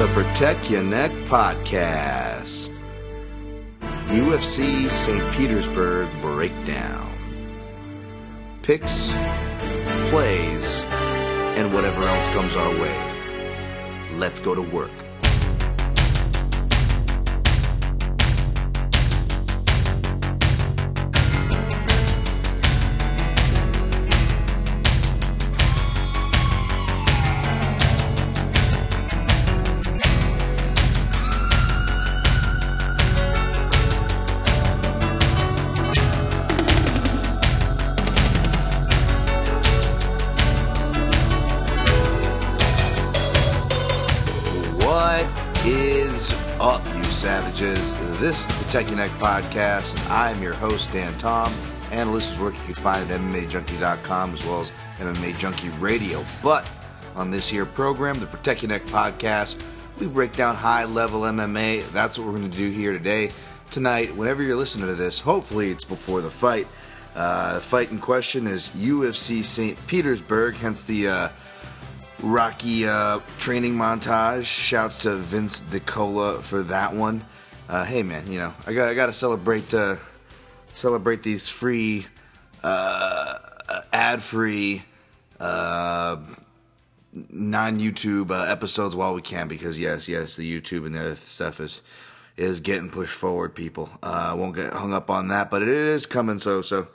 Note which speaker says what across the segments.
Speaker 1: the Protect Your Neck podcast. UFC St. Petersburg breakdown. Picks, plays, and whatever else comes our way. Let's go to work. Your Neck podcast. and I'm your host, Dan Tom. This is work you can find at MMAJunkie.com as well as MMA Junkie Radio. But on this here program, the Protect Your Neck podcast, we break down high level MMA. That's what we're going to do here today. Tonight, whenever you're listening to this, hopefully it's before the fight. Uh, the fight in question is UFC St. Petersburg, hence the. Uh, Rocky uh, training montage. Shouts to Vince DiCola for that one. Uh, hey man, you know I got I got to celebrate uh, celebrate these free, uh, ad free, uh, non YouTube uh, episodes while we can because yes yes the YouTube and the other stuff is is getting pushed forward. People uh, won't get hung up on that, but it is coming. So so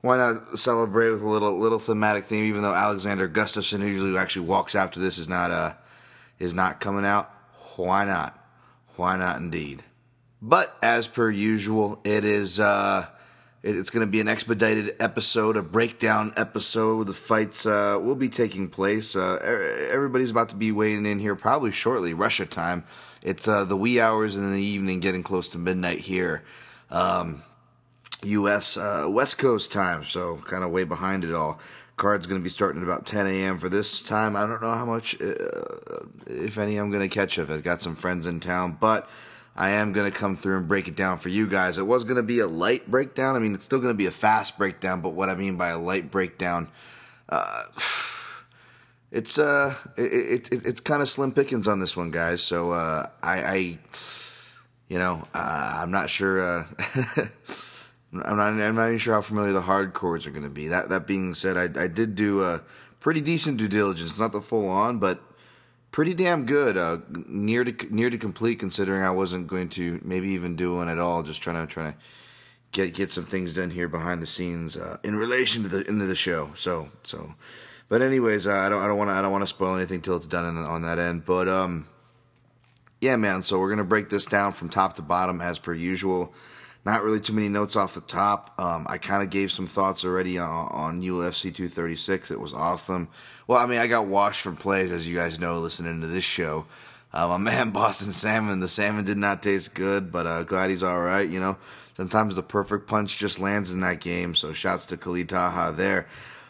Speaker 1: why not celebrate with a little little thematic theme? Even though Alexander Gustafsson, who usually actually walks after this, is not uh is not coming out. Why not? Why not indeed? But as per usual, it is uh, it's going to be an expedited episode, a breakdown episode. The fights uh, will be taking place. Uh, e- everybody's about to be weighing in here probably shortly, Russia time. It's uh, the wee hours in the evening, getting close to midnight here. Um, U.S. Uh, West Coast time, so kind of way behind it all. Card's going to be starting at about 10 a.m. for this time. I don't know how much, uh, if any, I'm going to catch of it. Got some friends in town, but I am going to come through and break it down for you guys. It was going to be a light breakdown. I mean, it's still going to be a fast breakdown, but what I mean by a light breakdown, uh, it's uh, it, it, it's kind of slim pickings on this one, guys. So uh, I, I, you know, uh, I'm not sure. Uh, I'm not, I'm not even sure how familiar the hardcores are going to be. That that being said, I, I did do a pretty decent due diligence, not the full on, but pretty damn good. Uh, near to near to complete, considering I wasn't going to maybe even do one at all. Just trying to trying to get get some things done here behind the scenes uh, in relation to the end of the show. So so, but anyways, uh, I don't I don't want to I don't want to spoil anything till it's done the, on that end. But um, yeah, man. So we're gonna break this down from top to bottom as per usual. Not really too many notes off the top. Um, I kind of gave some thoughts already on, on UFC 236. It was awesome. Well, I mean, I got washed from plays, as you guys know, listening to this show. Uh, my man Boston Salmon, the salmon did not taste good, but uh, glad he's all right. You know, sometimes the perfect punch just lands in that game. So shouts to Khalid Taha there.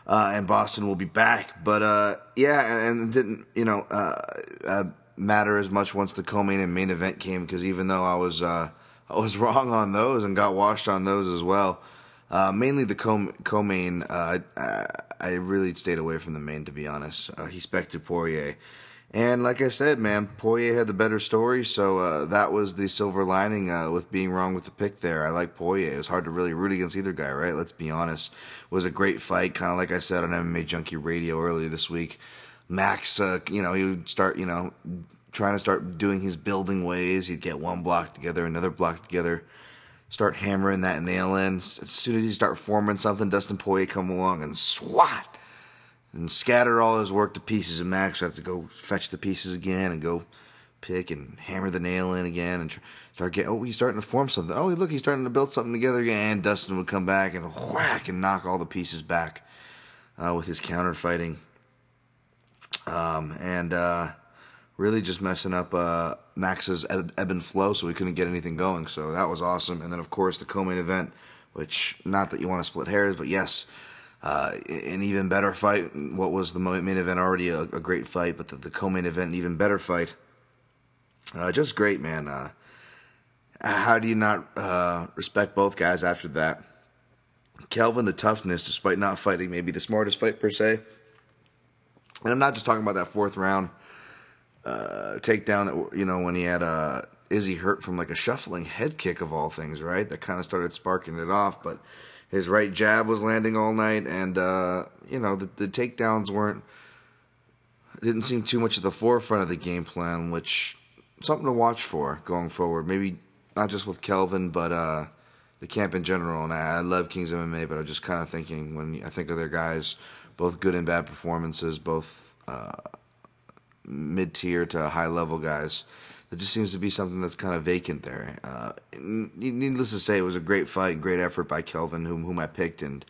Speaker 1: Uh, and Boston will be back. But uh, yeah, and it didn't you know uh, uh, matter as much once the co-main and main event came because even though I was uh, I was wrong on those and got washed on those as well. Uh, mainly the co- co-main. Uh, I, I really stayed away from the main to be honest. Uh, he expected Poirier. And like I said, man, Poirier had the better story, so uh, that was the silver lining uh, with being wrong with the pick there. I like Poirier. It was hard to really root against either guy, right? Let's be honest. It was a great fight, kind of like I said on MMA Junkie Radio earlier this week. Max, uh, you know, he would start, you know, trying to start doing his building ways. He'd get one block together, another block together, start hammering that nail in. As soon as he start forming something, Dustin Poirier come along and swat and scatter all his work to pieces. And Max would have to go fetch the pieces again and go pick and hammer the nail in again and start getting. Oh, he's starting to form something. Oh, look, he's starting to build something together again. And Dustin would come back and whack and knock all the pieces back uh, with his counter fighting. Um, and uh, really just messing up uh, Max's ebb, ebb and flow so we couldn't get anything going. So that was awesome. And then, of course, the co main event, which, not that you want to split hairs, but yes, uh, an even better fight. What was the main event already a, a great fight, but the, the co main event, an even better fight. Uh, just great, man. Uh, how do you not uh, respect both guys after that? Kelvin, the toughness, despite not fighting maybe the smartest fight per se. And I'm not just talking about that fourth round uh, takedown that you know when he had uh, Izzy hurt from like a shuffling head kick of all things, right? That kind of started sparking it off, but his right jab was landing all night, and uh, you know the, the takedowns weren't didn't seem too much at the forefront of the game plan, which something to watch for going forward. Maybe not just with Kelvin, but uh, the camp in general. And I, I love Kings MMA, but I'm just kind of thinking when I think of their guys, both good and bad performances, both uh, mid tier to high level guys. That just seems to be something that's kind of vacant there. Uh, needless to say, it was a great fight, great effort by Kelvin, whom whom I picked, and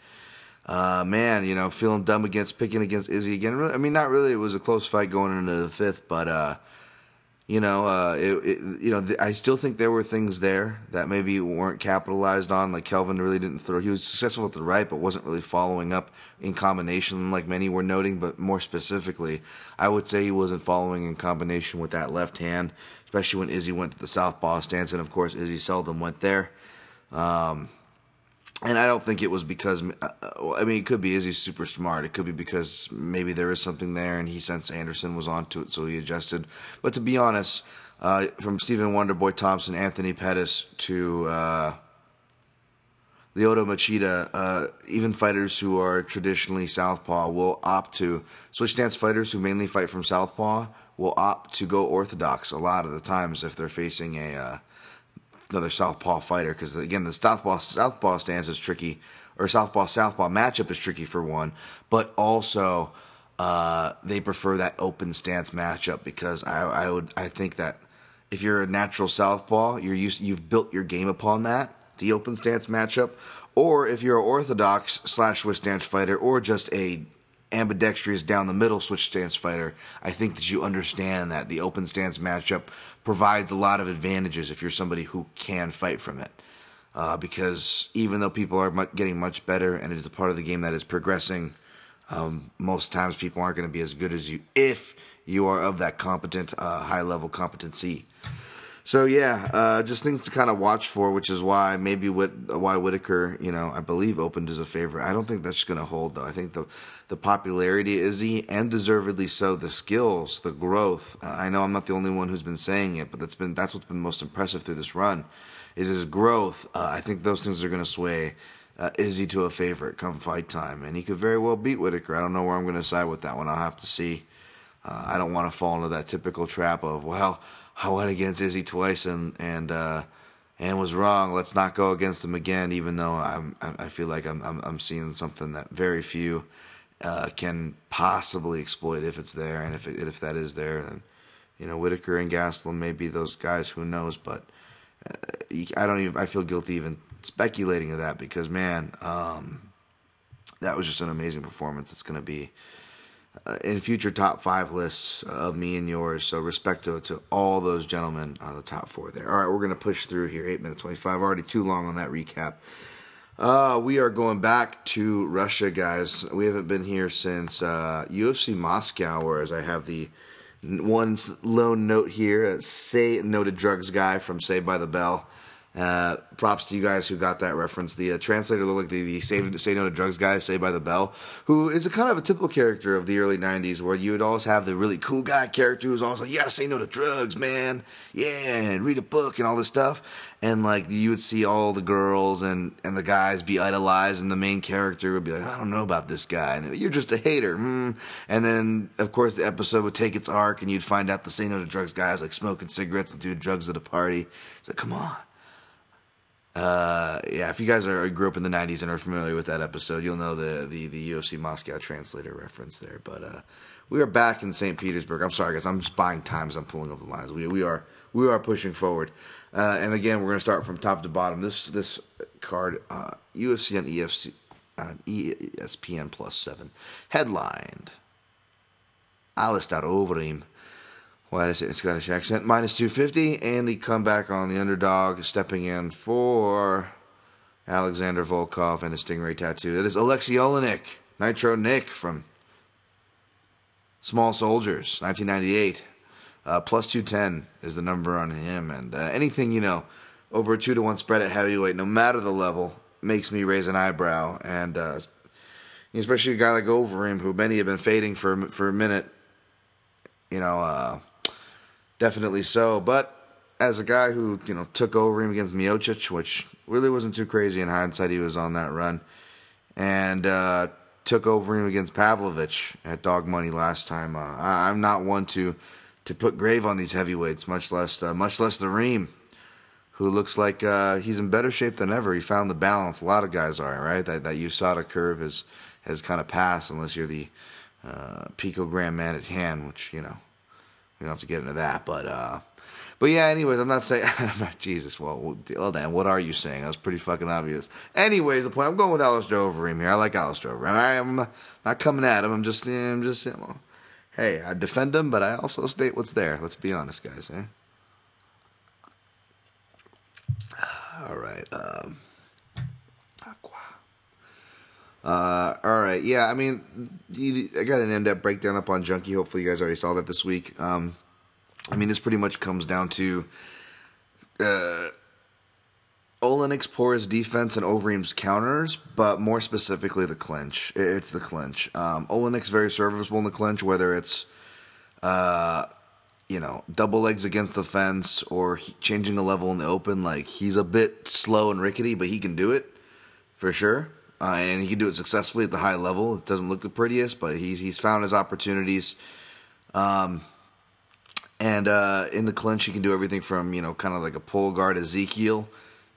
Speaker 1: uh, man, you know, feeling dumb against picking against Izzy again. I mean, not really. It was a close fight going into the fifth, but uh, you know, uh, it, it, you know, I still think there were things there that maybe weren't capitalized on. Like Kelvin really didn't throw; he was successful at the right, but wasn't really following up in combination, like many were noting. But more specifically, I would say he wasn't following in combination with that left hand, especially when Izzy went to the southpaw stance, and of course, Izzy seldom went there. Um, and I don't think it was because uh, I mean it could be Izzy's super smart. It could be because maybe there is something there, and he sensed Anderson was onto it, so he adjusted. But to be honest, uh, from Stephen Wonderboy Thompson, Anthony Pettis to uh, Machida, uh, even fighters who are traditionally southpaw will opt to switch stance fighters who mainly fight from southpaw will opt to go orthodox a lot of the times if they're facing a uh, another southpaw fighter because again the southpaw southpaw stance is tricky or southpaw southpaw matchup is tricky for one, but also uh, they prefer that open stance matchup because I, I would I think that if you're a natural southpaw, you're used you've built your game upon that the open stance matchup, or if you're an orthodox slash switch stance fighter or just a ambidextrous down the middle switch stance fighter, I think that you understand that the open stance matchup provides a lot of advantages if you're somebody who can fight from it. Uh, because even though people are getting much better and it is a part of the game that is progressing, um, most times people aren't going to be as good as you if you are of that competent, uh, high level competency. So yeah, uh, just things to kind of watch for, which is why maybe Whit- why Whitaker, you know, I believe opened as a favorite. I don't think that's going to hold though. I think the the popularity is he and deservedly so. The skills, the growth. Uh, I know I'm not the only one who's been saying it, but that's been that's what's been most impressive through this run, is his growth. Uh, I think those things are going to sway. Uh, Izzy to a favorite come fight time, and he could very well beat Whitaker. I don't know where I'm going to side with that one. I'll have to see. Uh, I don't want to fall into that typical trap of well, I went against Izzy twice and and uh, and was wrong. Let's not go against him again. Even though I'm, I feel like I'm, I'm, I'm seeing something that very few uh, can possibly exploit if it's there, and if it, if that is there, then you know Whitaker and Gastelum may be those guys. Who knows? But uh, I don't even. I feel guilty even speculating of that because man, um, that was just an amazing performance. It's going to be uh, in future top five lists of me and yours. So respect to, to all those gentlemen on the top four there. All right, we're going to push through here. Eight minutes 25. Already too long on that recap. Uh, we are going back to Russia, guys. We haven't been here since uh, UFC Moscow, whereas I have the one lone note here. Say noted drugs guy from Saved by the Bell. Uh, props to you guys who got that reference. The uh, translator looked like the, the say, say No to Drugs guy, Say by the Bell, who is a kind of a typical character of the early 90s where you would always have the really cool guy character who's always like, yeah, say no to drugs, man. Yeah, and read a book and all this stuff. And like you would see all the girls and, and the guys be idolized, and the main character would be like, I don't know about this guy. And you're just a hater. Mm. And then, of course, the episode would take its arc, and you'd find out the Say No to Drugs guys like smoking cigarettes and doing drugs at a party. It's like, come on uh, yeah, if you guys are grew up in the '90s and are familiar with that episode, you'll know the the, the UFC Moscow translator reference there. But uh, we are back in St. Petersburg. I'm sorry, guys. I'm just buying time as I'm pulling up the lines. We we are we are pushing forward. Uh, and again, we're going to start from top to bottom. This this card, UFC and EFC, uh, ESPN Plus Seven, headlined Alistair Overeem why did I say the Scottish accent? Minus 250, and the comeback on the underdog, stepping in for Alexander Volkov and a Stingray tattoo. That is Alexei Oleinik, Nitro Nick from Small Soldiers, 1998. Uh, plus 210 is the number on him, and uh, anything, you know, over a 2 to 1 spread at heavyweight, no matter the level, makes me raise an eyebrow. And uh, especially a guy like Overeem, who many have been fading for, for a minute, you know, uh, definitely so. But as a guy who you know took Overeem against Miocic, which really wasn't too crazy in hindsight, he was on that run, and uh, took Overeem against Pavlovich at dog money last time. Uh, I, am not one to to put grave on these heavyweights, much less uh, much less the Reem, who looks like uh, he's in better shape than ever. He found the balance. A lot of guys are right. That that USADA curve has has kind of passed, unless you're the uh, picogram man at hand, which you know we don't have to get into that, but. Uh, but yeah, anyways, I'm not saying. I'm not Jesus, well, well, then, what are you saying? That was pretty fucking obvious. Anyways, the point I'm going with Alistair Overeem here. I like Alistair Overeem. I'm not coming at him. I'm just, I'm just, you know, hey, I defend him, but I also state what's there. Let's be honest, guys. Eh? All right. Um, uh, all right. Yeah, I mean, I got an in-depth breakdown up on Junkie. Hopefully, you guys already saw that this week. Um, I mean, this pretty much comes down to uh, porous defense and Overeem's counters, but more specifically the clinch. It's the clinch. Um, Oleinik's very serviceable in the clinch, whether it's uh, you know double legs against the fence or changing the level in the open. Like he's a bit slow and rickety, but he can do it for sure. Uh, and he can do it successfully at the high level. It doesn't look the prettiest, but he's he's found his opportunities. Um, and uh, in the clinch, he can do everything from you know kind of like a pole guard Ezekiel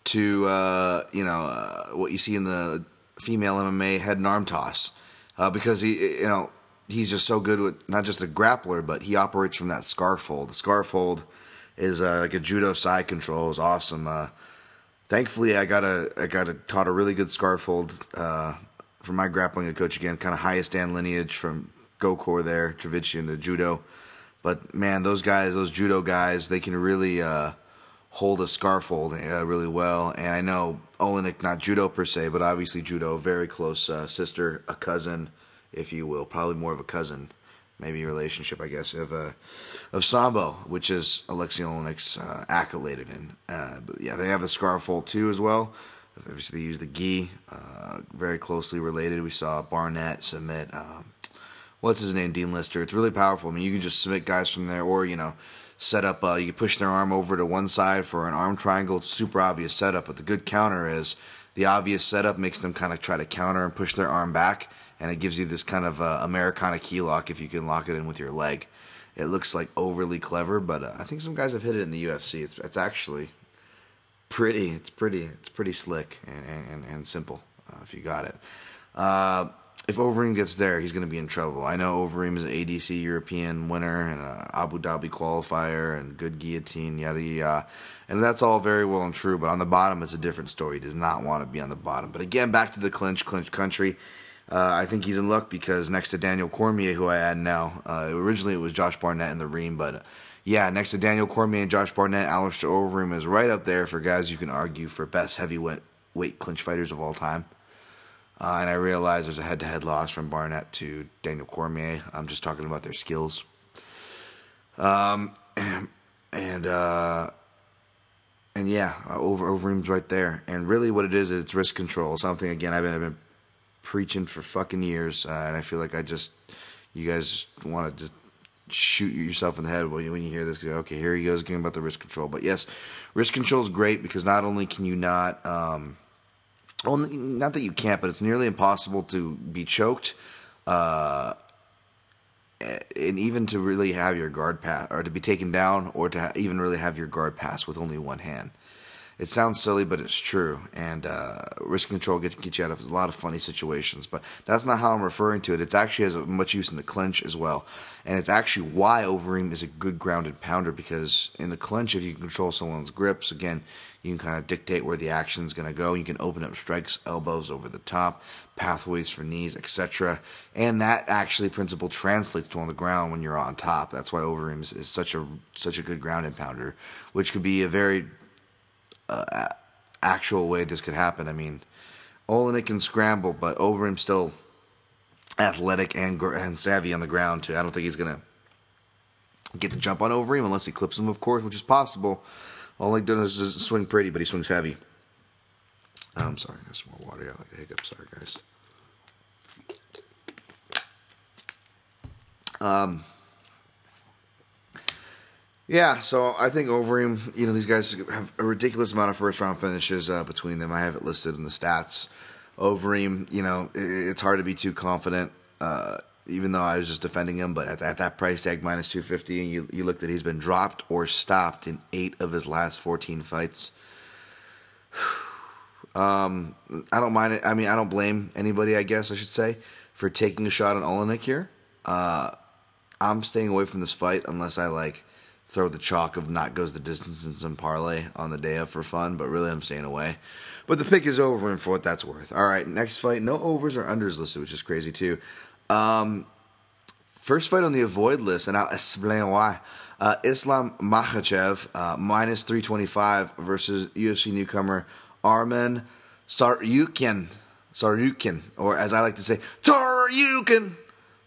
Speaker 1: to uh, you know uh, what you see in the female MMA head and arm toss uh, because he you know he's just so good with not just a grappler but he operates from that scarf hold. The scarf hold is uh, like a judo side control is awesome. Uh, thankfully, I got a I got a taught a really good scarf hold from my grappling coach again, kind of Hayastan lineage from Gokor there, Travici and the judo. But man, those guys, those judo guys, they can really uh, hold a scarfold uh, really well. And I know Oleinik, not judo per se, but obviously judo, very close uh, sister, a cousin, if you will, probably more of a cousin, maybe relationship, I guess, of uh, of Sambo, which is Alexei Oleinik's uh, accoladed in. Uh, but yeah, they have the scarfold too as well. Obviously, they use the gi, uh, very closely related. We saw Barnett submit. Um, what's his name, Dean Lister. It's really powerful. I mean, you can just submit guys from there, or you know, set up. Uh, you can push their arm over to one side for an arm triangle. It's super obvious setup, but the good counter is the obvious setup makes them kind of try to counter and push their arm back, and it gives you this kind of uh, Americana key lock if you can lock it in with your leg. It looks like overly clever, but uh, I think some guys have hit it in the UFC. It's it's actually pretty. It's pretty. It's pretty slick and and, and simple uh, if you got it. Uh, if Overeem gets there, he's going to be in trouble. I know Overeem is an ADC European winner and an Abu Dhabi qualifier and good guillotine, yada yada. And that's all very well and true, but on the bottom, it's a different story. He does not want to be on the bottom. But again, back to the clinch, clinch country. Uh, I think he's in luck because next to Daniel Cormier, who I add now, uh, originally it was Josh Barnett in the Reem, but yeah, next to Daniel Cormier and Josh Barnett, Alistair Overeem is right up there for guys you can argue for best heavyweight weight clinch fighters of all time. Uh, and I realize there's a head to head loss from Barnett to Daniel Cormier. I'm just talking about their skills. Um, and, uh, and yeah, uh, over Overeem's right there. And really, what it is, it's risk control. Something again I've been, I've been preaching for fucking years, uh, and I feel like I just you guys want to just shoot yourself in the head when you, when you hear this. Okay, here he goes again about the risk control. But yes, risk control is great because not only can you not um, well, not that you can't, but it's nearly impossible to be choked, uh, and even to really have your guard pass, or to be taken down, or to ha- even really have your guard pass with only one hand. It sounds silly, but it's true. And uh, risk control gets get you out of a lot of funny situations. But that's not how I'm referring to it. It actually has much use in the clinch as well. And it's actually why Overeem is a good grounded pounder because in the clinch, if you control someone's grips, again, you can kind of dictate where the action is going to go. You can open up strikes, elbows over the top, pathways for knees, etc. And that actually principle translates to on the ground when you're on top. That's why Overeem is, is such a such a good ground pounder, which could be a very actual way this could happen. I mean, Oleinik can scramble, but Overeem still athletic and and savvy on the ground too. I don't think he's gonna get the jump on Overeem unless he clips him, of course, which is possible. All he does is swing pretty, but he swings heavy. I'm sorry, I got some more water. I like a hiccup. Sorry, guys. Um, Yeah, so I think Overeem, you know, these guys have a ridiculous amount of first round finishes uh, between them. I have it listed in the stats. Overeem, you know, it's hard to be too confident, uh, even though I was just defending him. But at, at that price tag, minus 250, and you, you looked at he's been dropped or stopped in eight of his last 14 fights. um, I don't mind it. I mean, I don't blame anybody, I guess I should say, for taking a shot on Oleinik here. Uh, I'm staying away from this fight unless I like throw the chalk of not goes the distance in some parlay on the day of for fun, but really I'm staying away. But the pick is Overeem for what that's worth. All right, next fight, no overs or unders listed, which is crazy too. Um, first fight on the avoid list, and I'll explain why. Uh, Islam Makhachev, uh, minus 325 versus UFC newcomer Arman Tsarukyan. Tsarukyan, or as I like to say, Tsarukyan.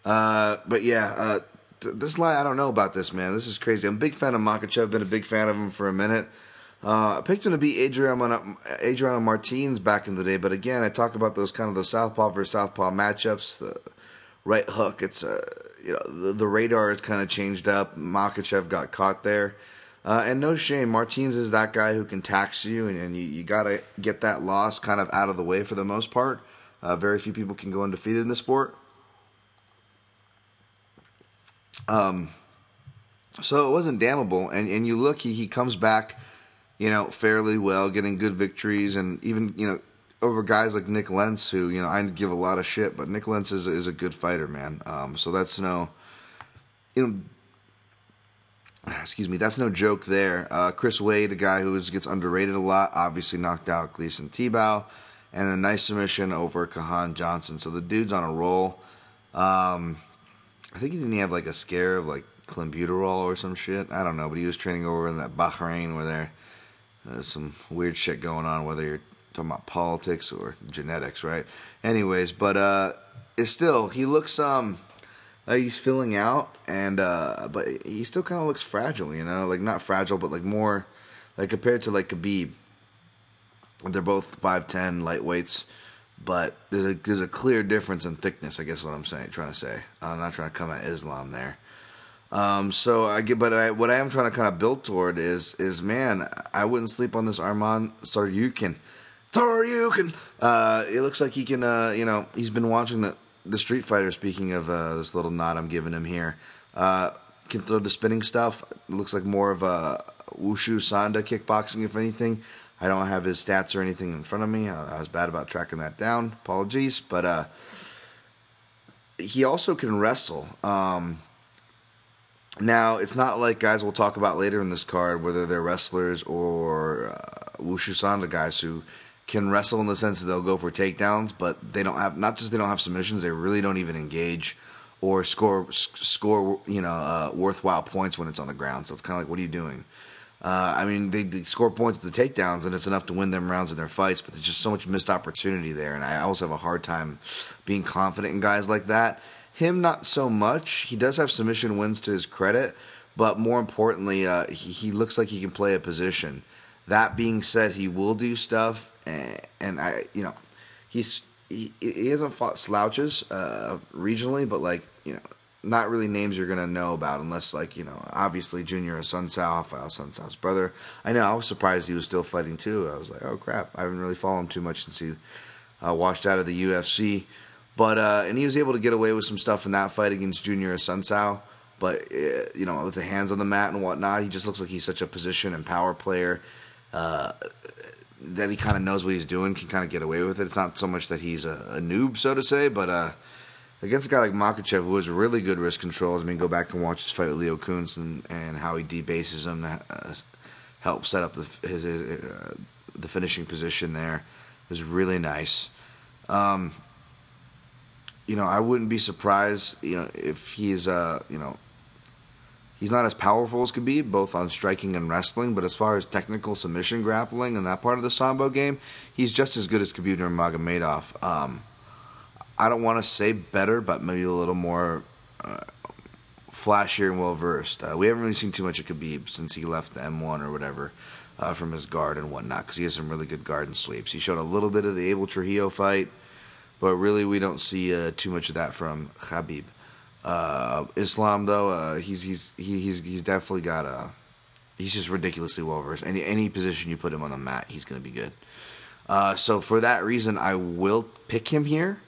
Speaker 1: Uh, but yeah, uh, this line, I don't know about this, man. This is crazy. I'm a big fan of Makhachev. Been a big fan of him for a minute. Uh, I picked him to beat Adriano, Adriano Martins back in the day, but again, I talk about those kind of those southpaw versus southpaw matchups. The right hook, it's uh, you know the, the radar kind of changed up. Makhachev got caught there, uh, and no shame. Martins is that guy who can tax you, and, and you, you got to get that loss kind of out of the way for the most part. Uh, very few people can go undefeated in the sport. Um, so it wasn't damnable, and and you look, he he comes back, you know, fairly well, getting good victories, and even you know over guys like Nik Lentz, who you know I give a lot of shit, but Nik Lentz is is a good fighter, man. Um, so that's no, you know. Excuse me, that's no joke there. Uh, Chris Wade, a guy who gets underrated a lot, obviously knocked out Gleason Tibau, and a nice submission over Kajan Johnson. So the dude's on a roll. Um, I think he didn't have like a scare of like clenbuterol or some shit. I don't know, but he was training over in that Bahrain where there, there's some weird shit going on, whether you're talking about politics or genetics, right? Anyways, but uh, it's still he looks um. Uh, he's filling out, and uh, but he still kind of looks fragile, you know, like not fragile, but like more, like compared to like Khabib. They're both five ten lightweights but there's a there's a clear difference in thickness. I guess what I'm saying, trying to say. I'm not trying to come at Islam there. Um, so I get, but I, what I am trying to kind of build toward is is man, I wouldn't sleep on this Arman Tsarukyan. Tsarukyan. Uh, it looks like he can. Uh, you know, he's been watching the the Street Fighter. Speaking of uh, this little nod I'm giving him here, uh, can throw the spinning stuff. It looks like more of a wushu sanda kickboxing, if anything. I don't have his stats or anything in front of me. I, I was bad about tracking that down. Apologies, but uh, he also can wrestle. Um, now, it's not like guys we'll talk about later in this card, whether they're wrestlers or uh, Wushu Sanda guys who can wrestle in the sense that they'll go for takedowns, but they don't have not just they don't have submissions, they really don't even engage or score score you know uh, worthwhile points when it's on the ground. So it's kind of like, what are you doing? Uh, I mean, they, they, score points with the takedowns, and it's enough to win them rounds in their fights. But there's just so much missed opportunity there, and I also have a hard time being confident in guys like that. Him, not so much. He does have submission wins to his credit, but more importantly, uh, he, he, looks like he can play a position. That being said, he will do stuff, and, and I, you know, he's he, he hasn't fought slouches uh, regionally, but like you know, not really names you're gonna know about unless like you know obviously Junior Assunção, Rafael Assunção's brother. I know I was surprised he was still fighting too. I was like, oh crap, I haven't really followed him too much since he uh, washed out of the UFC. But uh, and he was able to get away with some stuff in that fight against Junior Assunção. But uh, you know, with the hands on the mat and whatnot, he just looks like he's such a position and power player. Uh, that he kind of knows what he's doing, can kind of get away with it. It's not so much that he's a, a noob, so to say, but uh, against a guy like Makhachev, who has really good wrist controls. I mean, go back and watch his fight with Leo Kuntz and, and how he debases him to uh, help set up the his, his uh, the finishing position there. It was really nice. Um, you know, I wouldn't be surprised, you know, if he's uh, you know, he's not as powerful as could be, both on striking and wrestling, but as far as technical submission grappling and that part of the Sambo game, he's just as good as Khabib Nurmagomedov. Um, I don't want to say better, but maybe a little more uh, flashier and well versed. Uh, we haven't really seen too much of Khabib since he left the M1 or whatever uh, from his guard and whatnot, because he has some really good guard and sweeps. He showed a little bit of the Abel Trujillo fight, but really we don't see uh, too much of that from Khabib. Uh, Islam though, uh, he's he's he, he's he's definitely got a he's just ridiculously well versed. Any any position you put him on the mat, he's going to be good. So for that reason, I will pick him here.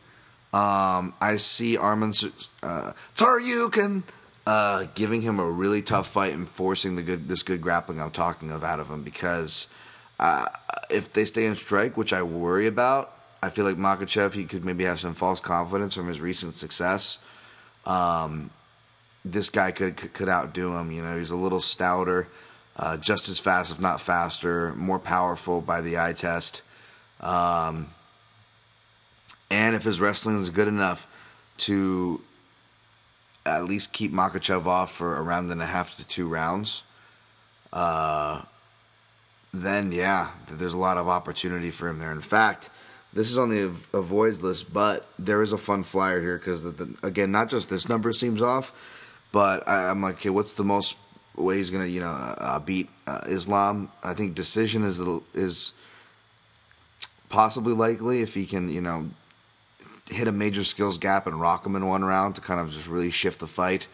Speaker 1: Um, I see Arman uh, Tsarukyan uh, giving him a really tough fight and forcing the good this good grappling I'm talking of out of him because uh, if they stay in strike, which I worry about, I feel like Makhachev he could maybe have some false confidence from his recent success. Um, this guy could could outdo him. You know, he's a little stouter, uh, just as fast, if not faster, more powerful by the eye test. Um, and if his wrestling is good enough to at least keep Makhachev off for a round and a half to two rounds, uh, then yeah, there's a lot of opportunity for him there. In fact, this is on the avoids list, but there is a fun flyer here because again, not just this number seems off, but I, am like, okay, what's the most way he's gonna, you know, uh, beat uh, Islam? I think decision is the, is possibly likely if he can, you know, hit a major skills gap and rock him in one round to kind of just really shift the fight.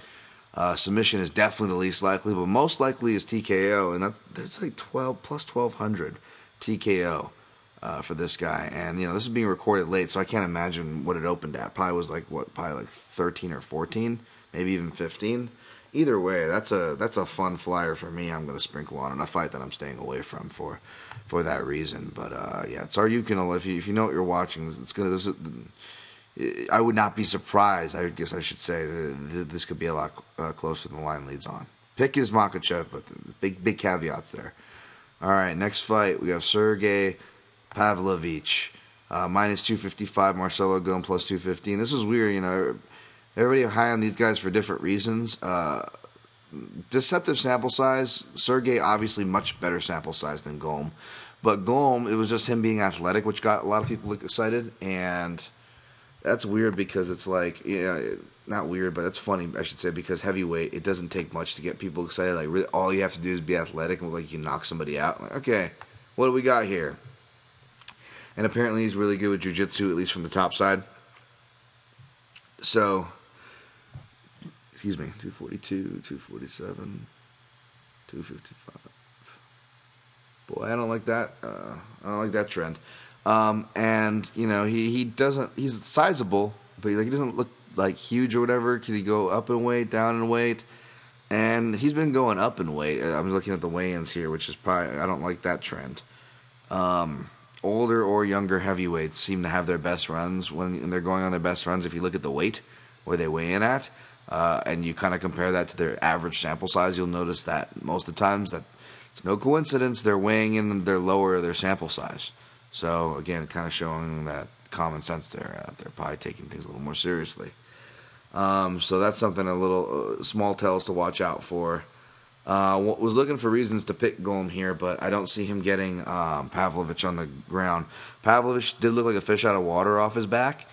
Speaker 1: Uh, submission is definitely the least likely, but most likely is TKO, and that's that's like twelve plus twelve hundred TKO uh, for this guy. And you know this is being recorded late, so I can't imagine what it opened at. Probably was like what, probably like thirteen or fourteen, maybe even fifteen. Either way, that's a that's a fun flyer for me. I'm going to sprinkle on in a fight that I'm staying away from for for that reason. But uh, yeah, it's can if you if you know what you're watching, it's gonna this. Is, I would not be surprised. I guess I should say this could be a lot uh, closer than the line leads on. Pick is Makhachev, but big big caveats there. All right, next fight we have Sergey Pavlovich, uh, minus two fifty five. Marcelo going plus two fifteen. This is weird, you know. Everybody high on these guys for different reasons. Uh, deceptive sample size. Sergey obviously much better sample size than Golm, but Golm it was just him being athletic, which got a lot of people excited and that's weird because it's like yeah, not weird, but that's funny. I should say because heavyweight, it doesn't take much to get people excited. Like really, all you have to do is be athletic and look like you knock somebody out. Like, okay, what do we got here? And apparently he's really good with jujitsu, at least from the top side. So, excuse me, 242, 247, 255. Boy, I don't like that. Uh, I don't like that trend. Um, and you know he, he doesn't he's sizable, but he, like he doesn't look like huge or whatever. Can he go up in weight, down in weight? And he's been going up in weight. I'm looking at the weigh-ins here, which is probably I don't like that trend. Um, older or younger heavyweights seem to have their best runs when they're going on their best runs. If you look at the weight where they weigh in at, uh, and you kind of compare that to their average sample size, you'll notice that most of the times that it's no coincidence they're weighing in they're lower their sample size. So again, kind of showing that common sense there. Uh, they're probably taking things a little more seriously. Um, so that's something a little uh, small tells to watch out for. Uh, was looking for reasons to pick Golm here, but I don't see him getting um, Pavlovich on the ground. Pavlovich did look like a fish out of water off his back,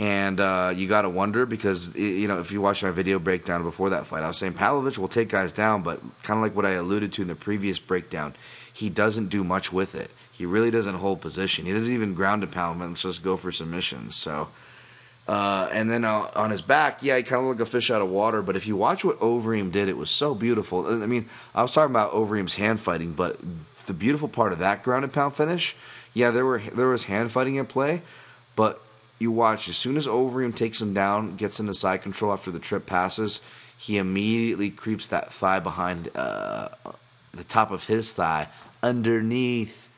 Speaker 1: and uh, you got to wonder because you know if you watch my video breakdown before that fight, I was saying Pavlovich will take guys down, but kind of like what I alluded to in the previous breakdown, he doesn't do much with it. He really doesn't hold position. He doesn't even ground and pound, but just go for submissions. So, uh, and then uh, on his back, yeah, he kind of looked like a fish out of water. But if you watch what Overeem did, it was so beautiful. I mean, I was talking about Overeem's hand fighting, but the beautiful part of that ground and pound finish, yeah, there were there was hand fighting at play, but you watch as soon as Overeem takes him down, gets into side control after the trip passes, he immediately creeps that thigh behind uh, the top of his thigh underneath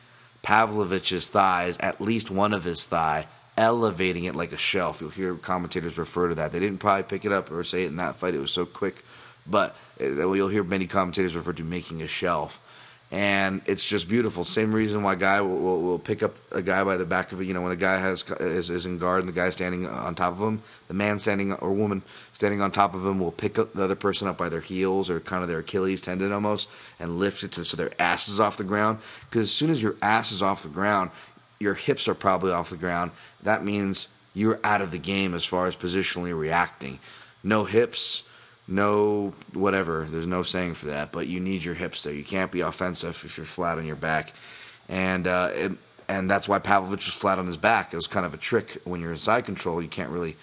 Speaker 1: Pavlovich's thighs, at least one of his thigh, elevating it like a shelf. You'll hear commentators refer to that. They didn't probably pick it up or say it in that fight. It was so quick, but eh, you'll hear many commentators refer to making a shelf and it's just beautiful. Same reason why guy will, will, will, pick up a guy by the back of it. You know, when a guy has is, is in guard and the guy standing on top of him, the man standing or woman standing on top of him will pick up the other person up by their heels or kind of their Achilles tendon almost and lift it to, so their ass is off the ground. Because as soon as your ass is off the ground, your hips are probably off the ground. That means you're out of the game as far as positionally reacting. No hips no whatever. There's no saying for that, but you need your hips there. You can't be offensive if you're flat on your back, and uh, it, and that's why Pavlovich was flat on his back. It was kind of a trick when you're in side control. You can't really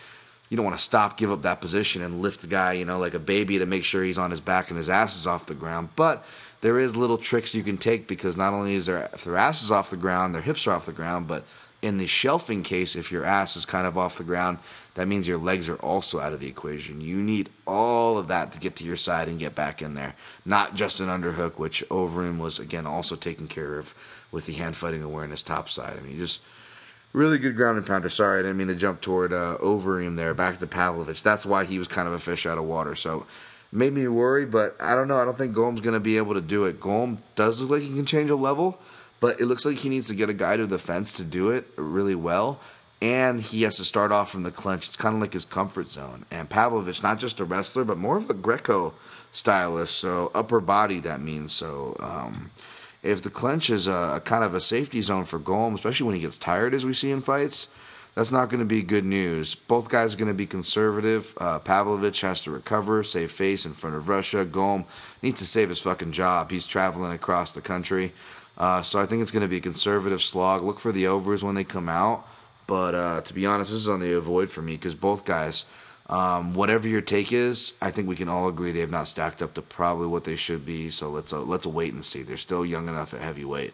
Speaker 1: you don't want to stop, give up that position, and lift the guy, you know, like a baby to make sure he's on his back and his ass is off the ground. But there is little tricks you can take because not only is their if their ass is off the ground, their hips are off the ground, but in the shelving case, if your ass is kind of off the ground, that means your legs are also out of the equation. You need all of that to get to your side and get back in there, not just an underhook, which Overeem was again also taken care of with the hand fighting awareness top side. I mean, just really good ground and pounder. Sorry, I didn't mean to jump toward uh, Overeem there. Back to Pavlovich. That's why he was kind of a fish out of water. So made me worry, but I don't know. I don't think Golm's going to be able to do it. Golm does look like he can change a level, but it looks like he needs to get a guy to the fence to do it really well. And he has to start off from the clinch. It's kind of like his comfort zone. And Pavlovich, not just a wrestler, but more of a Greco stylist. So upper body, that means. So um, if the clinch is a, a, kind of a safety zone for Golm, especially when he gets tired, as we see in fights, that's not going to be good news. Both guys are going to be conservative. Uh, Pavlovich has to recover, save face in front of Russia. Golm needs to save his fucking job. He's traveling across the country. Uh, so I think it's going to be a conservative slog. Look for the overs when they come out. But uh, to be honest, this is on the avoid for me because both guys, um, whatever your take is, I think we can all agree they have not stacked up to probably what they should be. So let's uh, let's wait and see. They're still young enough at heavyweight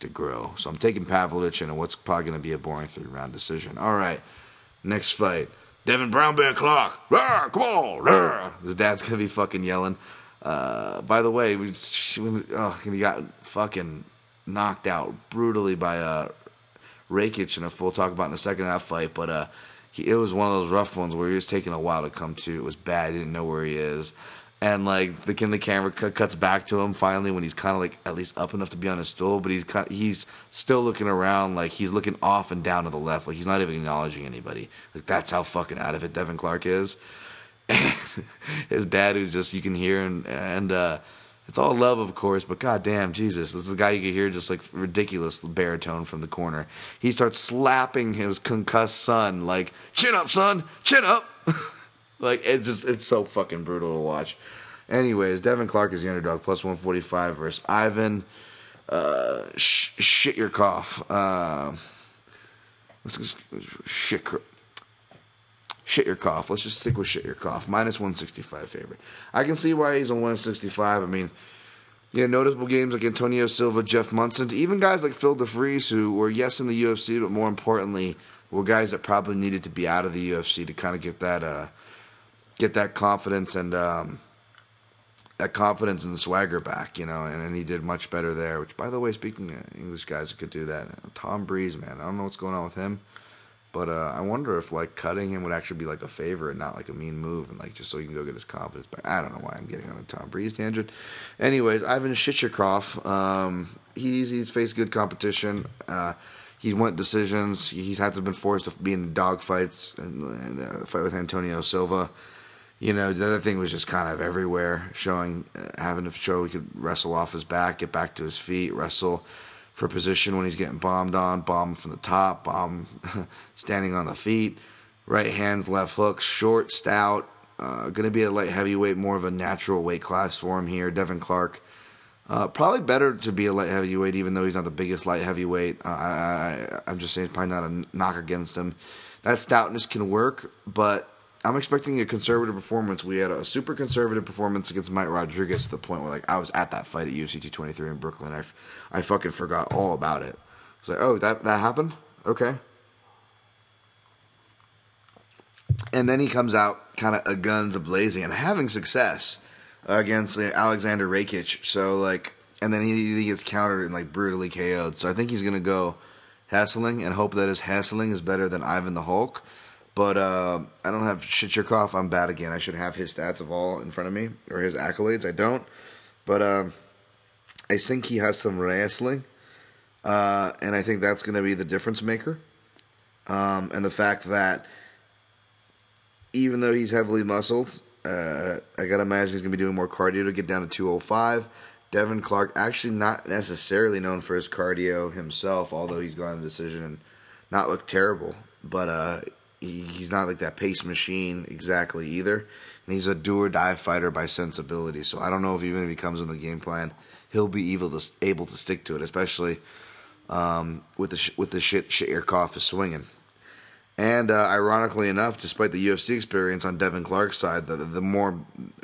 Speaker 1: to grow. So I'm taking Pavlovich in what's probably going to be a boring three round decision. All right, next fight. Devin Brown Bear Clark. Rawr, come on. Rawr. His dad's going to be fucking yelling. Uh, by the way, we, oh, he got fucking knocked out brutally by uh, Rakic, and we'll talk about in a second that fight. But uh, he, it was one of those rough ones where he was taking a while to come to. It was bad. He didn't know where he is and like the the camera cuts back to him finally when he's kind of like at least up enough to be on his stool, but he's kind, he's still looking around like he's looking off and down to the left, like he's not even acknowledging anybody. Like that's how fucking out of it Devin Clark is. His dad, who's just you can hear and and uh, it's all love, of course, but goddamn, Jesus, this is a guy you can hear just like ridiculous baritone from the corner. He starts slapping his concussed son, like chin up, son, chin up. Like it's just it's so fucking brutal to watch. Anyways, Devin Clark is the underdog plus 145 versus Ivan uh, sh- shit your cough. Uh, shit shit your cough. Let's just stick with shit your cough. Minus 165 favorite. I can see why he's on 165. I mean, you know, noticeable games like Antonio Silva, Jeff Monson, even guys like Phil DeFries, who were yes in the UFC, but more importantly, were guys that probably needed to be out of the UFC to kind of get that uh, get that confidence and um, that confidence and the swagger back, you know, and, and he did much better there. Which, by the way, speaking of English guys that could do that, Tom Breese, man, I don't know what's going on with him, but uh, I wonder if like cutting him would actually be like a favor and not like a mean move, and like just so he can go get his confidence back. I don't know why I'm getting on a Tom Breese tangent. Anyways, Ivan Shichikov, um, he's he's faced good competition. Uh, he went decisions. He's had to been forced to be in dog fights and, and uh, fight with Antonio Silva you know, the other thing was just kind of everywhere, showing, uh, having to show he could wrestle off his back, get back to his feet, wrestle for position when he's getting bombed on, bomb from the top, bomb standing on the feet, right hands, left hooks, short, stout. Uh, going to be a light heavyweight, more of a natural weight class for him here. Devin Clark. Uh, probably better to be a light heavyweight, even though he's not the biggest light heavyweight. Uh, I, I, I'm just saying, probably not a knock against him. That stoutness can work, but I'm expecting a conservative performance. We had a super conservative performance against Mike Rodriguez to the point where like I was at that fight at UFC 223 in Brooklyn. I, I fucking forgot all about it. I was like, oh, that that happened. Okay. And then he comes out kind of a guns a blazing and having success against Alexander Rakic. So like, and then he, he gets countered and like brutally KO'd. So I think he's gonna go hassling and hope that his hassling is better than Ivan the Hulk. But uh, I don't have Shichirkov. I'm bad again. I should have his stats of all in front of me or his accolades. I don't. But uh, I think he has some wrestling, uh, and I think that's going to be the difference maker. Um, and the fact that even though he's heavily muscled, uh, I gotta imagine he's gonna be doing more cardio to get down to 205. Devin Clark, actually not necessarily known for his cardio himself, although he's gone to decision and not looked terrible. But uh, he, he's not like that pace machine exactly either. And he's a do or die fighter by sensibility. So I don't know if even if he comes in the game plan, he'll be able to able to stick to it, especially um, with the with the shit cough is swinging. And uh, ironically enough, despite the UFC experience on Devin Clark's side, the, the more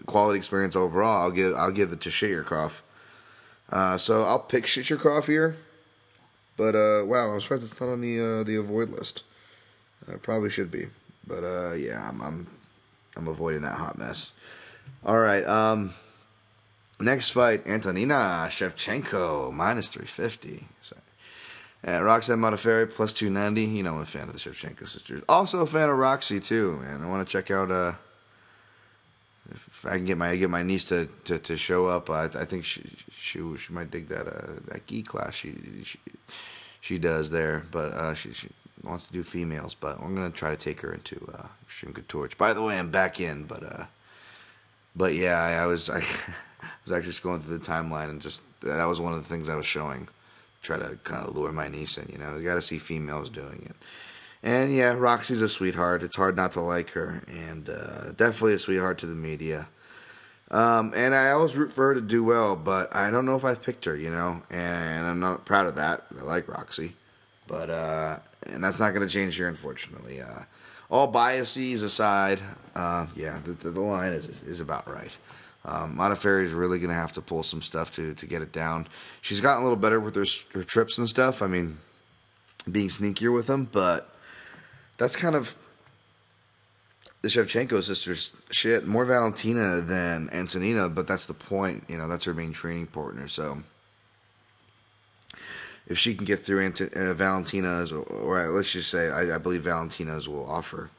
Speaker 1: quality experience overall, I'll give I'll give it to Shayerkov. Uh, so I'll pick Shayerkov here. But uh, wow, I'm surprised it's not on the uh, the avoid list. Uh, probably should be, but uh, yeah, I'm, I'm I'm avoiding that hot mess. All right, um, next fight, Antonina Shevchenko minus three fifty. So, uh, Roxanne Modafferi plus two ninety. You know, I'm a fan of the Shevchenko sisters. Also a fan of Roxy too, man. I want to check out uh if I can get my get my niece to, to, to show up, I, I think she she she might dig that uh, that gi class she she, she does there, but uh, she she wants to do females, but I'm gonna try to take her into uh, Extreme Couture. By the way, I'm back in, but uh, but yeah, I, I was I was actually just going through the timeline and just that was one of the things I was showing, try to kind of lure my niece in. You know, you got to see females doing it. And yeah, Roxy's a sweetheart. It's hard not to like her, and uh, definitely a sweetheart to the media. Um, and I always root for her to do well, but I don't know if I've picked her, you know, and I'm not proud of that. I like Roxy, but uh, and that's not going to change here, unfortunately. Uh, all biases aside, uh, yeah, the, the, line is, is, about right. Um, is really going to have to pull some stuff to to get it down. She's gotten a little better with her her trips and stuff. I mean, being sneakier with them, but that's kind of the Shevchenko sisters shit. More Valentina than Antonina, but that's the point. You know, that's her main training partner. So if she can get through Ant- uh, Valentina's, or, or, let's just say, I, I, believe Valentina's will offer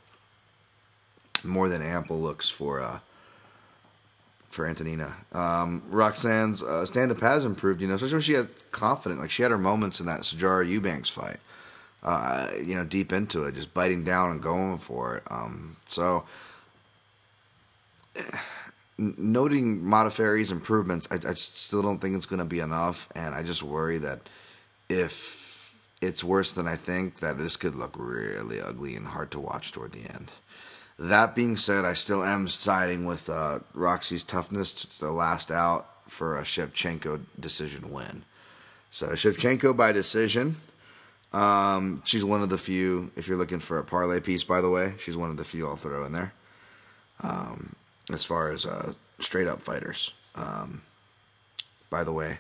Speaker 1: more than ample looks for uh, for Antonina. Um, Roxanne's uh, stand up has improved. You know, especially when she had confident. Like she had her moments in that Sijara Eubanks fight uh, you know, deep into it, just biting down and going for it. Um, so, noting Modafferi's improvements, I, I still don't think it's going to be enough, and I just worry that if it's worse than I think, that this could look really ugly and hard to watch toward the end. That being said, I still am siding with uh, Roxy's toughness to the last out for a Shevchenko decision win. So Shevchenko by decision. Um, she's one of the few. If you're looking for a parlay piece, by the way, she's one of the few I'll throw in there. Um, as far as uh, straight up fighters. Um, by the way.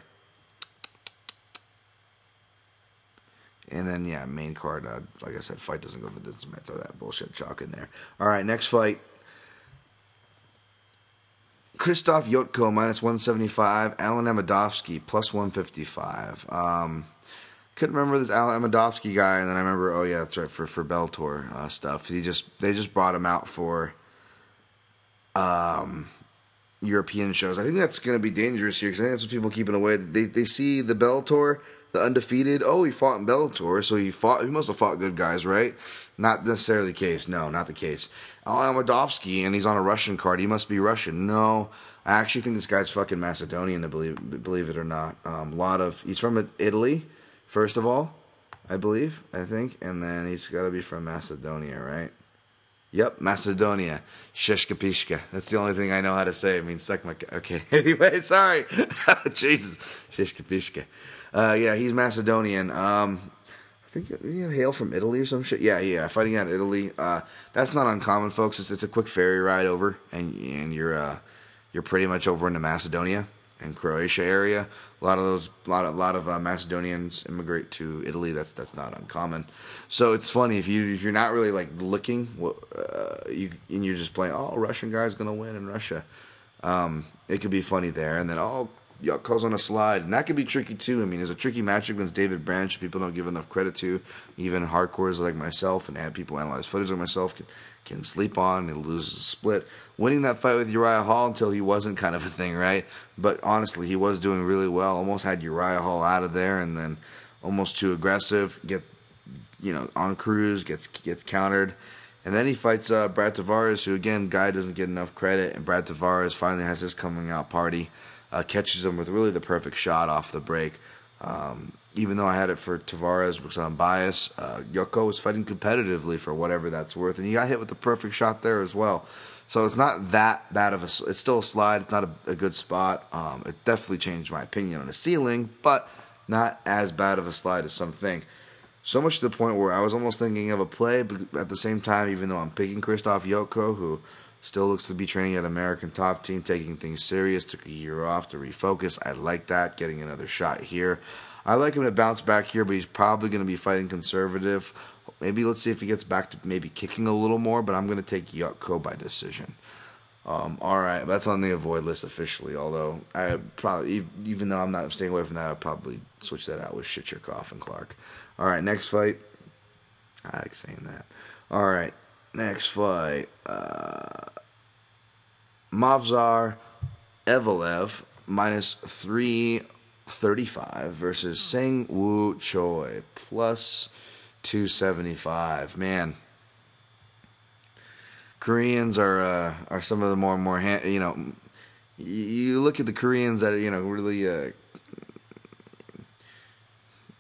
Speaker 1: And then yeah, main card. Uh, like I said, fight doesn't go the distance. I throw that bullshit chalk in there. All right, next fight. Krzysztof Jotko minus 175, Alen Amedovski plus 155. Um, couldn't remember this Alen Amedovski guy, and then I remember, oh yeah, that's right for for Bellator uh, stuff. He just they just brought him out for um, European shows. I think that's going to be dangerous here because I think that's what people keeping away. They they see the Bellator, the undefeated. Oh, he fought in Bellator, so he fought. He must have fought good guys, right? Not necessarily the case. No, not the case. Al Amedovski, and he's on a Russian card. He must be Russian. No. I actually think this guy's fucking Macedonian, to believe believe it or not. A um, lot of he's from Italy, first of all, I believe, I think, and then he's got to be from Macedonia, right? Yep, Macedonia. Shishka pishka. That's the only thing I know how to say. I mean, suck my. Okay. anyway, sorry. Jesus. Shishka pishka. Uh, yeah, he's Macedonian. Um, I think you hail from Italy or some shit. Yeah, yeah. Fighting out Italy. Uh, that's not uncommon, folks. It's, it's a quick ferry ride over, and and you're uh, you're pretty much over into Macedonia and Croatia area. A lot of those, a lot of, lot of uh, Macedonians immigrate to Italy. That's that's not uncommon. So it's funny if you if you're not really like looking, uh, you and you're just playing. Oh, Russian guy's gonna win in Russia. Um, it could be funny there, and then oh, Jotko's on a slide, and that could be tricky too. I mean, it's a tricky matchup against David Branch. People don't give enough credit to. Even hardcores like myself and people analyze footage like myself can, can sleep on and loses a split. Winning that fight with Uriah Hall until he wasn't kind of a thing, right? But honestly, he was doing really well. Almost had Uriah Hall out of there, and then almost too aggressive. Get you know on cruise, gets gets countered. And then he fights uh, Brad Tavares, who again, guy doesn't get enough credit. And Brad Tavares finally has his coming out party uh, catches him with really the perfect shot off the break. Um, even though I had it for Tavares because I'm biased, uh, Jotko was fighting competitively for whatever that's worth, and he got hit with the perfect shot there as well. So it's not that bad of a. It's still a slide. It's not a, a good spot. Um, it definitely changed my opinion on the ceiling, but not as bad of a slide as some think. So much to the point where I was almost thinking of a play, but at the same time, even though I'm picking Krzysztof Jotko, who still looks to be training at American top team, taking things serious, took a year off to refocus. I like that, getting another shot here. I like him to bounce back here, but he's probably going to be fighting conservative. Maybe let's see if he gets back to maybe kicking a little more, but I'm going to take Jotko by decision. Um, all right, that's on the avoid list officially. Although I probably, even though I'm not staying away from that, I'd probably switch that out with Shichirkov and Clark. All right, next fight. I like saying that. All right, next fight. Uh, Movsar Evloev minus 335 versus Seung Woo Choi plus 275. Man, Koreans are uh, are some of the more more you know. You look at the Koreans that you know really uh,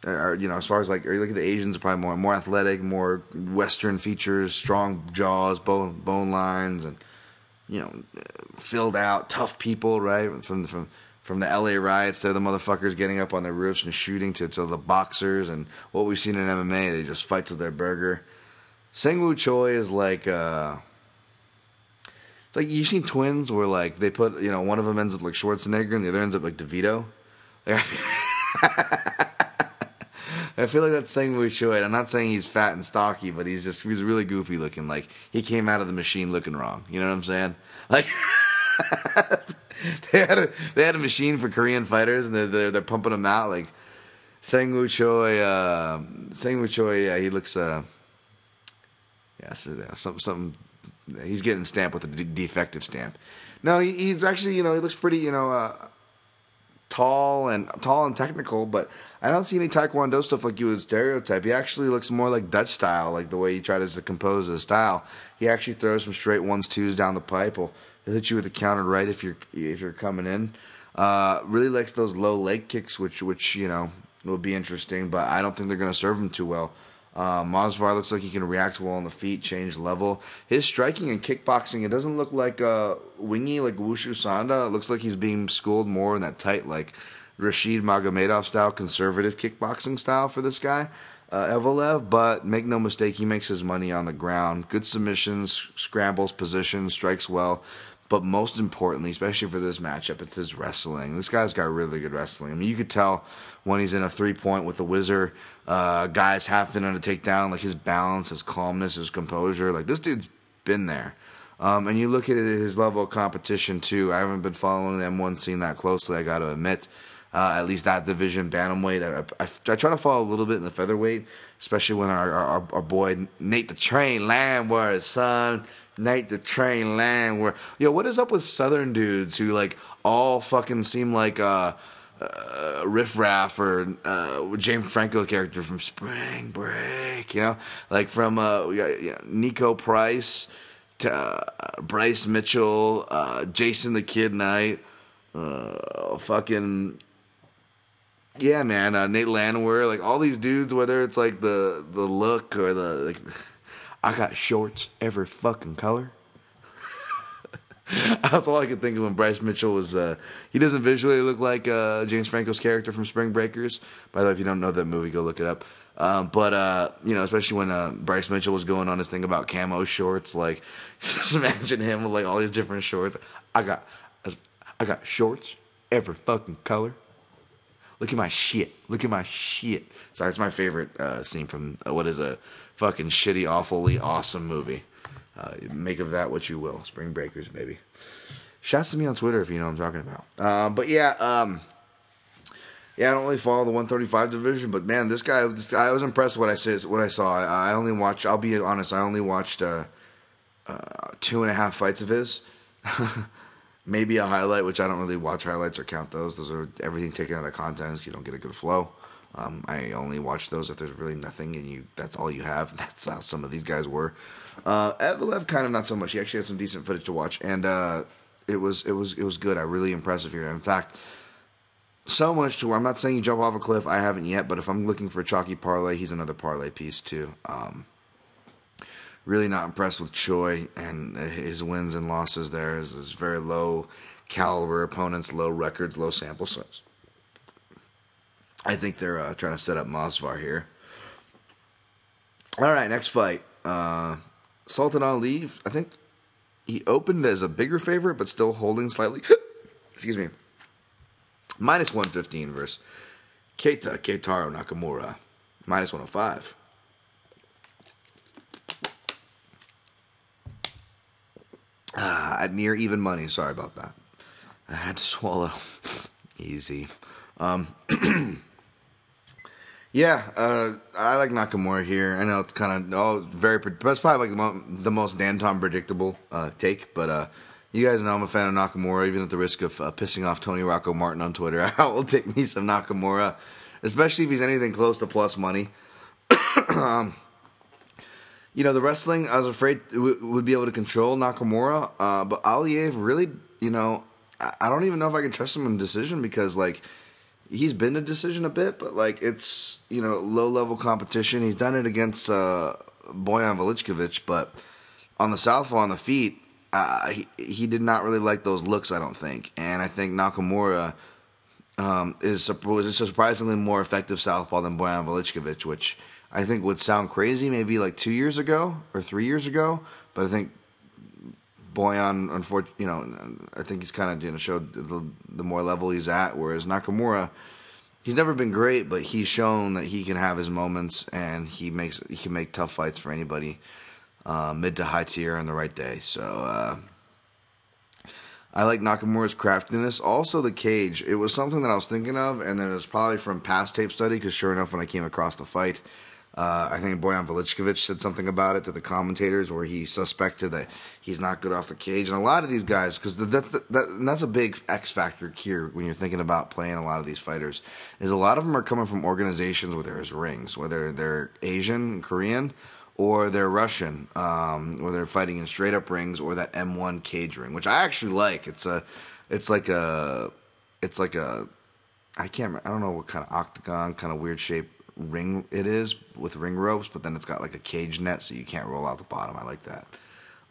Speaker 1: are you know as far as like or you look at the Asians are probably more more athletic, more Western features, strong jaws, bone bone lines, and you know filled out, tough people, right? From from from the LA riots, they're the motherfuckers getting up on their roofs and shooting to, to the boxers, and what we've seen in MMA, they just fight to their burger. Seung Choi is like. Uh, it's like you've seen twins where like they put you know one of them ends up like Schwarzenegger and the other ends up like DeVito. Like, I feel like that's saying we should. I'm not saying he's fat and stocky, but he's just he's really goofy looking. Like he came out of the machine looking wrong. You know what I'm saying? Like they had a they had a machine for Korean fighters, and they're they're, they're pumping them out. Like Seung Woo Choi, uh, Seung Woo Choi, yeah, he looks uh, yeah, so, yeah, some some he's getting stamped with a de- defective stamp. No, he, he's actually you know he looks pretty you know uh, tall and tall and technical, but I don't see any Taekwondo stuff like you would stereotype. He actually looks more like Dutch style, like the way he tries to compose his style. He actually throws some straight ones twos down the pipe. He'll, he'll hit you with a counter right if you're if you're coming in. Uh, really likes those low leg kicks, which which you know will be interesting, but I don't think they're going to serve him too well. Uh, looks like he can react well on the feet, change level. His striking and kickboxing, it doesn't look like uh, wingy like Wushu Sanda. It looks like he's being schooled more in that tight, like Rashid Magomedov style, conservative kickboxing style for this guy, uh. But make no mistake, he makes his money on the ground. Good submissions, scrambles, positions, strikes well. But most importantly, especially for this matchup, it's his wrestling. This guy's got really good wrestling. I mean, you could tell when he's in a three point with the wizard, uh, guys having to a takedown, like his balance, his calmness, his composure. Like this dude's been there. Um, and you look at his level of competition too. I haven't been following the M1 scene that closely. I got to admit, uh, at least that division, bantamweight. I, I, I, try to follow a little bit in the featherweight, especially when our, our, our boy Nate the Train Landwehr, son, Nate the Train Landwehr. Yo, what is up with Southern dudes who like all fucking seem like uh, uh Riff Raff or uh, James Franco character from Spring Break? You know, like from uh, you know, Niko Price, to, uh, Bryce Mitchell, uh, Jason the Kid Knight, uh, fucking yeah, man, uh, Nate Landwehr, like all these dudes, whether it's like the the look or the like I got shorts every fucking color. That's all I could think of when Bryce Mitchell was. Uh, he doesn't visually look like uh, James Franco's character from Spring Breakers. By the way, if you don't know that movie, go look it up. Um, but uh, you know, especially when uh, Bryce Mitchell was going on his thing about camo shorts, like just imagine him with like all these different shorts. I got, I got shorts every fucking color. Look at my shit. Look at my shit. Sorry, it's my favorite uh, scene from uh, what is a fucking shitty, awfully awesome movie. Uh, make of that what you will. Spring Breakers, baby. Shouts to me on Twitter if you know what I'm talking about. Uh, but yeah, um, yeah, I don't really follow the 135 division, but man, this guy, this guy I was impressed with what I what I saw. I, I only watched. I'll be honest. I only watched uh, uh, two and a half fights of his. maybe a highlight, which I don't really watch highlights or count those. Those are everything taken out of context. You don't get a good flow. Um, I only watch those if there's really nothing and you that's all you have. That's how some of these guys were. Uh, Evloev kind of not so much. He actually had some decent footage to watch, and uh, it was it was it was good. I really impressive here. In fact, so much to where I'm not saying you jump off a cliff. I haven't yet, but if I'm looking for a chalky parlay, he's another parlay piece too. Um, really not impressed with Choi and his wins and losses there. Is, is very low caliber opponents, low records, low sample size. I think they're uh, trying to set up Movsar here. All right, next fight. Uh, Sultan Ali, I think he opened as a bigger favorite, but still holding slightly. excuse me. Minus 115 versus Keita Keitaro Nakamura. Minus 105. Ah, at near even money. Sorry about that. I had to swallow. Easy. Um, yeah, uh, I like Nakamura here. I know it's kind of oh very. That's probably like the, mo- the most Dan Tom predictable uh, take, but uh, you guys know I'm a fan of Nakamura, even at the risk of uh, pissing off Tony Rocco Martin on Twitter. I will take me some Nakamura, especially if he's anything close to plus money. um, you know, the wrestling, I was afraid would be able to control Nakamura, uh, but Aliev really, you know, I-, don't even know if I can trust him in decision because, like, he's been a decision a bit, but, like, it's, you know, low level competition. He's done it against uh, Bojan Velichkovic, but on the southpaw on the feet, uh, he, he did not really like those looks, I don't think. And I think Nakamura um, is, is surprisingly more effective southpaw than Bojan Velichkovic, which I think would sound crazy maybe like two years ago or three years ago, but I think Bojan, unfortunately, you know, I think he's kind of you know showed the, the more level he's at. Whereas Nakamura, he's never been great, but he's shown that he can have his moments and he makes he can make tough fights for anybody, uh, mid to high tier on the right day. So. Uh, I like Nakamura's craftiness. Also, the cage. It was something that I was thinking of, and then it was probably from past tape study. Because sure enough, when I came across the fight, uh, I think Bojan Velichkovic said something about it to the commentators, where he suspected that he's not good off the cage, and a lot of these guys, because that's the, that, that's a big X factor here when you're thinking about playing a lot of these fighters, is a lot of them are coming from organizations where there's rings, whether they're Asian, Korean, or they're Russian, um, or they're fighting in straight up rings, or that M1 cage ring, which I actually like. It's a, it's like a, it's like a, I can't, I don't know what kind of octagon, kind of weird shape ring it is with ring ropes, but then it's got like a cage net so you can't roll out the bottom. I like that.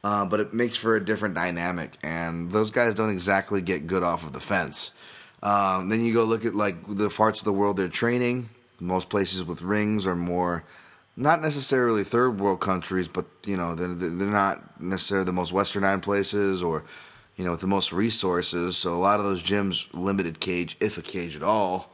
Speaker 1: Uh, but it makes for a different dynamic, and those guys don't exactly get good off of the fence. Um, then you go look at like the parts of the world they're training. Most places with rings are more, not necessarily third world countries, but you know they're they're not necessarily the most westernized places or, you know, with the most resources. So a lot of those gyms limited cage, if a cage at all.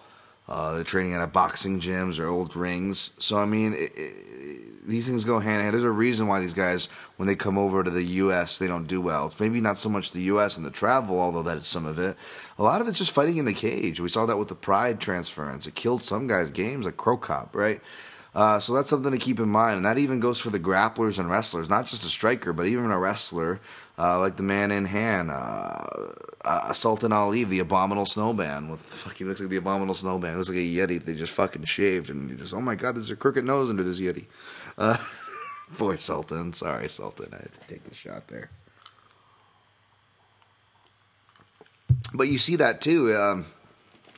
Speaker 1: Uh, they're training at a boxing gyms or old rings. So I mean, it, it, these things go hand in hand. There's a reason why these guys, when they come over to the U.S., they don't do well. It's maybe not so much the U.S. and the travel, although that is some of it. A lot of it's just fighting in the cage. We saw that with the Pride transference. It killed some guys' games, like Cro Cop, right? Uh, so that's something to keep in mind, and that even goes for the grapplers and wrestlers, not just a striker, but even a wrestler uh, like the man in hand, uh, uh, Sultan Ali, the abominable snowman with fucking looks like the abominable snowman. It looks like a yeti they just fucking shaved, and you just oh my god, there's a crooked nose under this yeti. Uh, boy, Sultan, sorry, Sultan, I had to take the shot there. But you see that too. Um,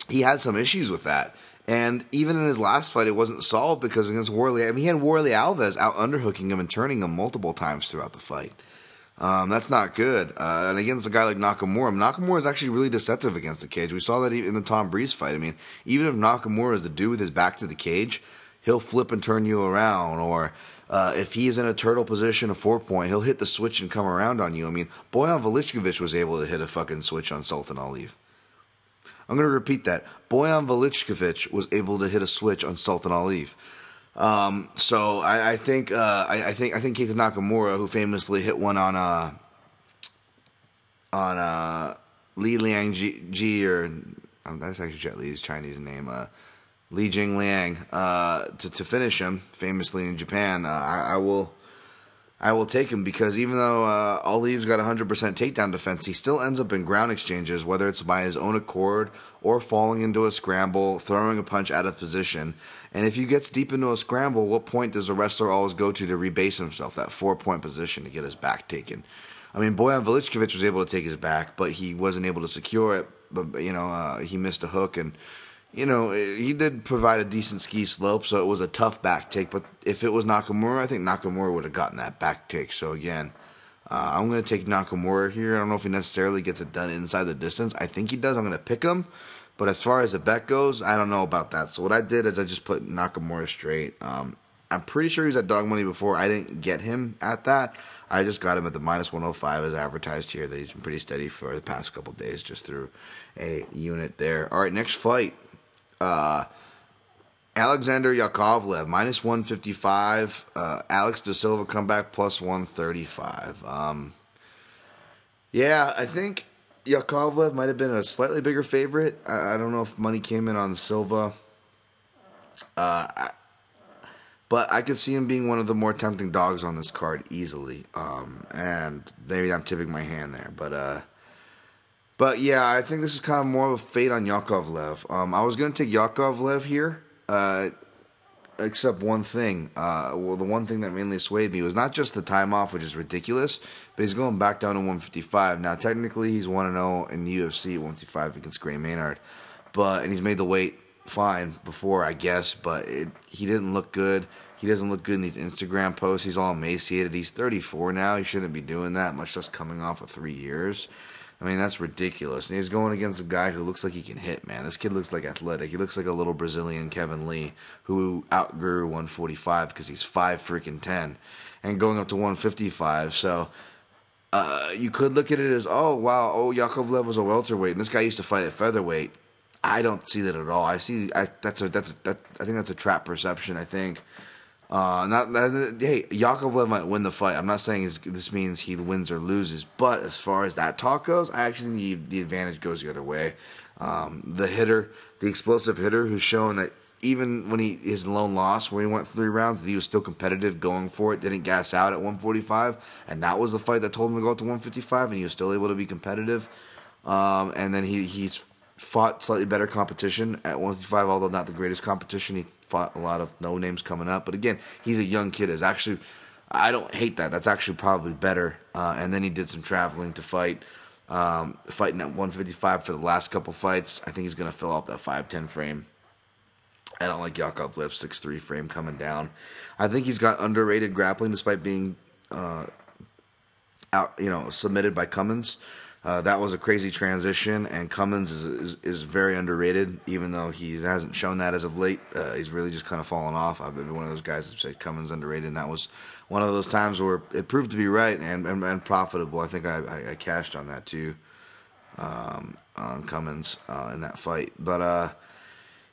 Speaker 1: he had some issues with that. And even in his last fight, it wasn't solved because against Warlley, I mean, he had Warlley Alves out underhooking him and turning him multiple times throughout the fight. Um, that's not good. Uh, and against a guy like Nakamura, Nakamura is actually really deceptive against the cage. We saw that in the Tom Breese fight. I mean, even if Nakamura is the dude with his back to the cage, he'll flip and turn you around. Or uh, if he's in a turtle position, a four point, he'll hit the switch and come around on you. I mean, Bojan Velichkovic was able to hit a fucking switch on Sultan Ali. I'm going to repeat that. Bojan Velichkovic was able to hit a switch on Sultan Ali. Um, so I, I think uh, I, I, think I think Keita Nakamura, who famously hit one on uh, on uh, Li Liang Ji, or um, that's actually Jet Li's Chinese name, uh, Li Jing Liang, uh, to to finish him famously in Japan. Uh, I, I will I will take him because even though uh, Aliev's got 100% takedown defense, he still ends up in ground exchanges, whether it's by his own accord or falling into a scramble, throwing a punch out of position. And if he gets deep into a scramble, what point does a wrestler always go to to rebase himself? That four point position to get his back taken. I mean, Bojan Velichkovic was able to take his back, but he wasn't able to secure it. But you know, uh, he missed a hook and you know, he did provide a decent ski slope, so it was a tough back take. But if it was Nakamura, I think Nakamura would have gotten that back take. So again, uh, I'm going to take Nakamura here. I don't know if he necessarily gets it done inside the distance. I think he does. I'm going to pick him. But as far as the bet goes, I don't know about that. So what I did is I just put Nakamura straight. Um, I'm pretty sure he's at dog money before. I didn't get him at that. I just got him at the minus 105 as advertised here. That he's been pretty steady for the past couple days, just through a unit there. All right, next fight. Uh, Alexander Yakovlev minus 155. Uh, Alex De Silva comeback plus 135. Um, yeah, I think Yakovlev might have been a slightly bigger favorite. I, I don't know if money came in on Silva. Uh, I, but I could see him being one of the more tempting dogs on this card easily. Um, and maybe I'm tipping my hand there, but uh, but yeah, I think this is kind of more of a fate on Yakovlev. Um, I was gonna take Yakovlev here, uh, except one thing. Uh, well, the one thing that mainly swayed me was not just the time off, which is ridiculous, but he's going back down to 155. Now, technically, he's 1 0 in the UFC 155 against Gray Maynard, but and he's made the weight fine before, I guess, but it, he didn't look good. He doesn't look good in these Instagram posts. He's all emaciated. He's 34 now. He shouldn't be doing that, much less coming off of three years. I mean, that's ridiculous. And he's going against a guy who looks like he can hit, man. This kid looks like athletic. He looks like a little Brazilian Kevin Lee who outgrew 145 because he's 5 freaking 10 and going up to 155. So uh, you could look at it as, oh, wow, oh, Yakovlev was a welterweight, and this guy used to fight at featherweight. I don't see that at all. I see I, that's a that's a, that, I think that's a trap perception. I think uh, not that, hey, Yakovlev might win the fight. I'm not saying this means he wins or loses, but as far as that talk goes, I actually think the, the advantage goes the other way. Um, the hitter, the explosive hitter, who's shown that even when he his lone loss, when he went three rounds, he was still competitive, going for it, didn't gas out at 145, and that was the fight that told him to go up to 155, and he was still able to be competitive. Um, and then he he's fought slightly better competition at 155, although not the greatest competition. He fought a lot of no names coming up, but again, he's a young kid. Is actually, I don't hate that. That's actually probably better. Uh, and then he did some traveling to fight, um, fighting at 155 for the last couple fights. I think he's going to fill out that 5'10 frame. I don't like Yakovlev's 6'3 frame coming down. I think he's got underrated grappling despite being uh, out, you know, submitted by Cummings. Uh, that was a crazy transition, and Cummings is, is, is very underrated, even though he hasn't shown that as of late. Uh, he's really just kind of fallen off. I've been one of those guys that said Cummings underrated, and that was one of those times where it proved to be right and, and, and profitable. I think I, I, I, cashed on that too, um, on Cummings uh, in that fight. But uh,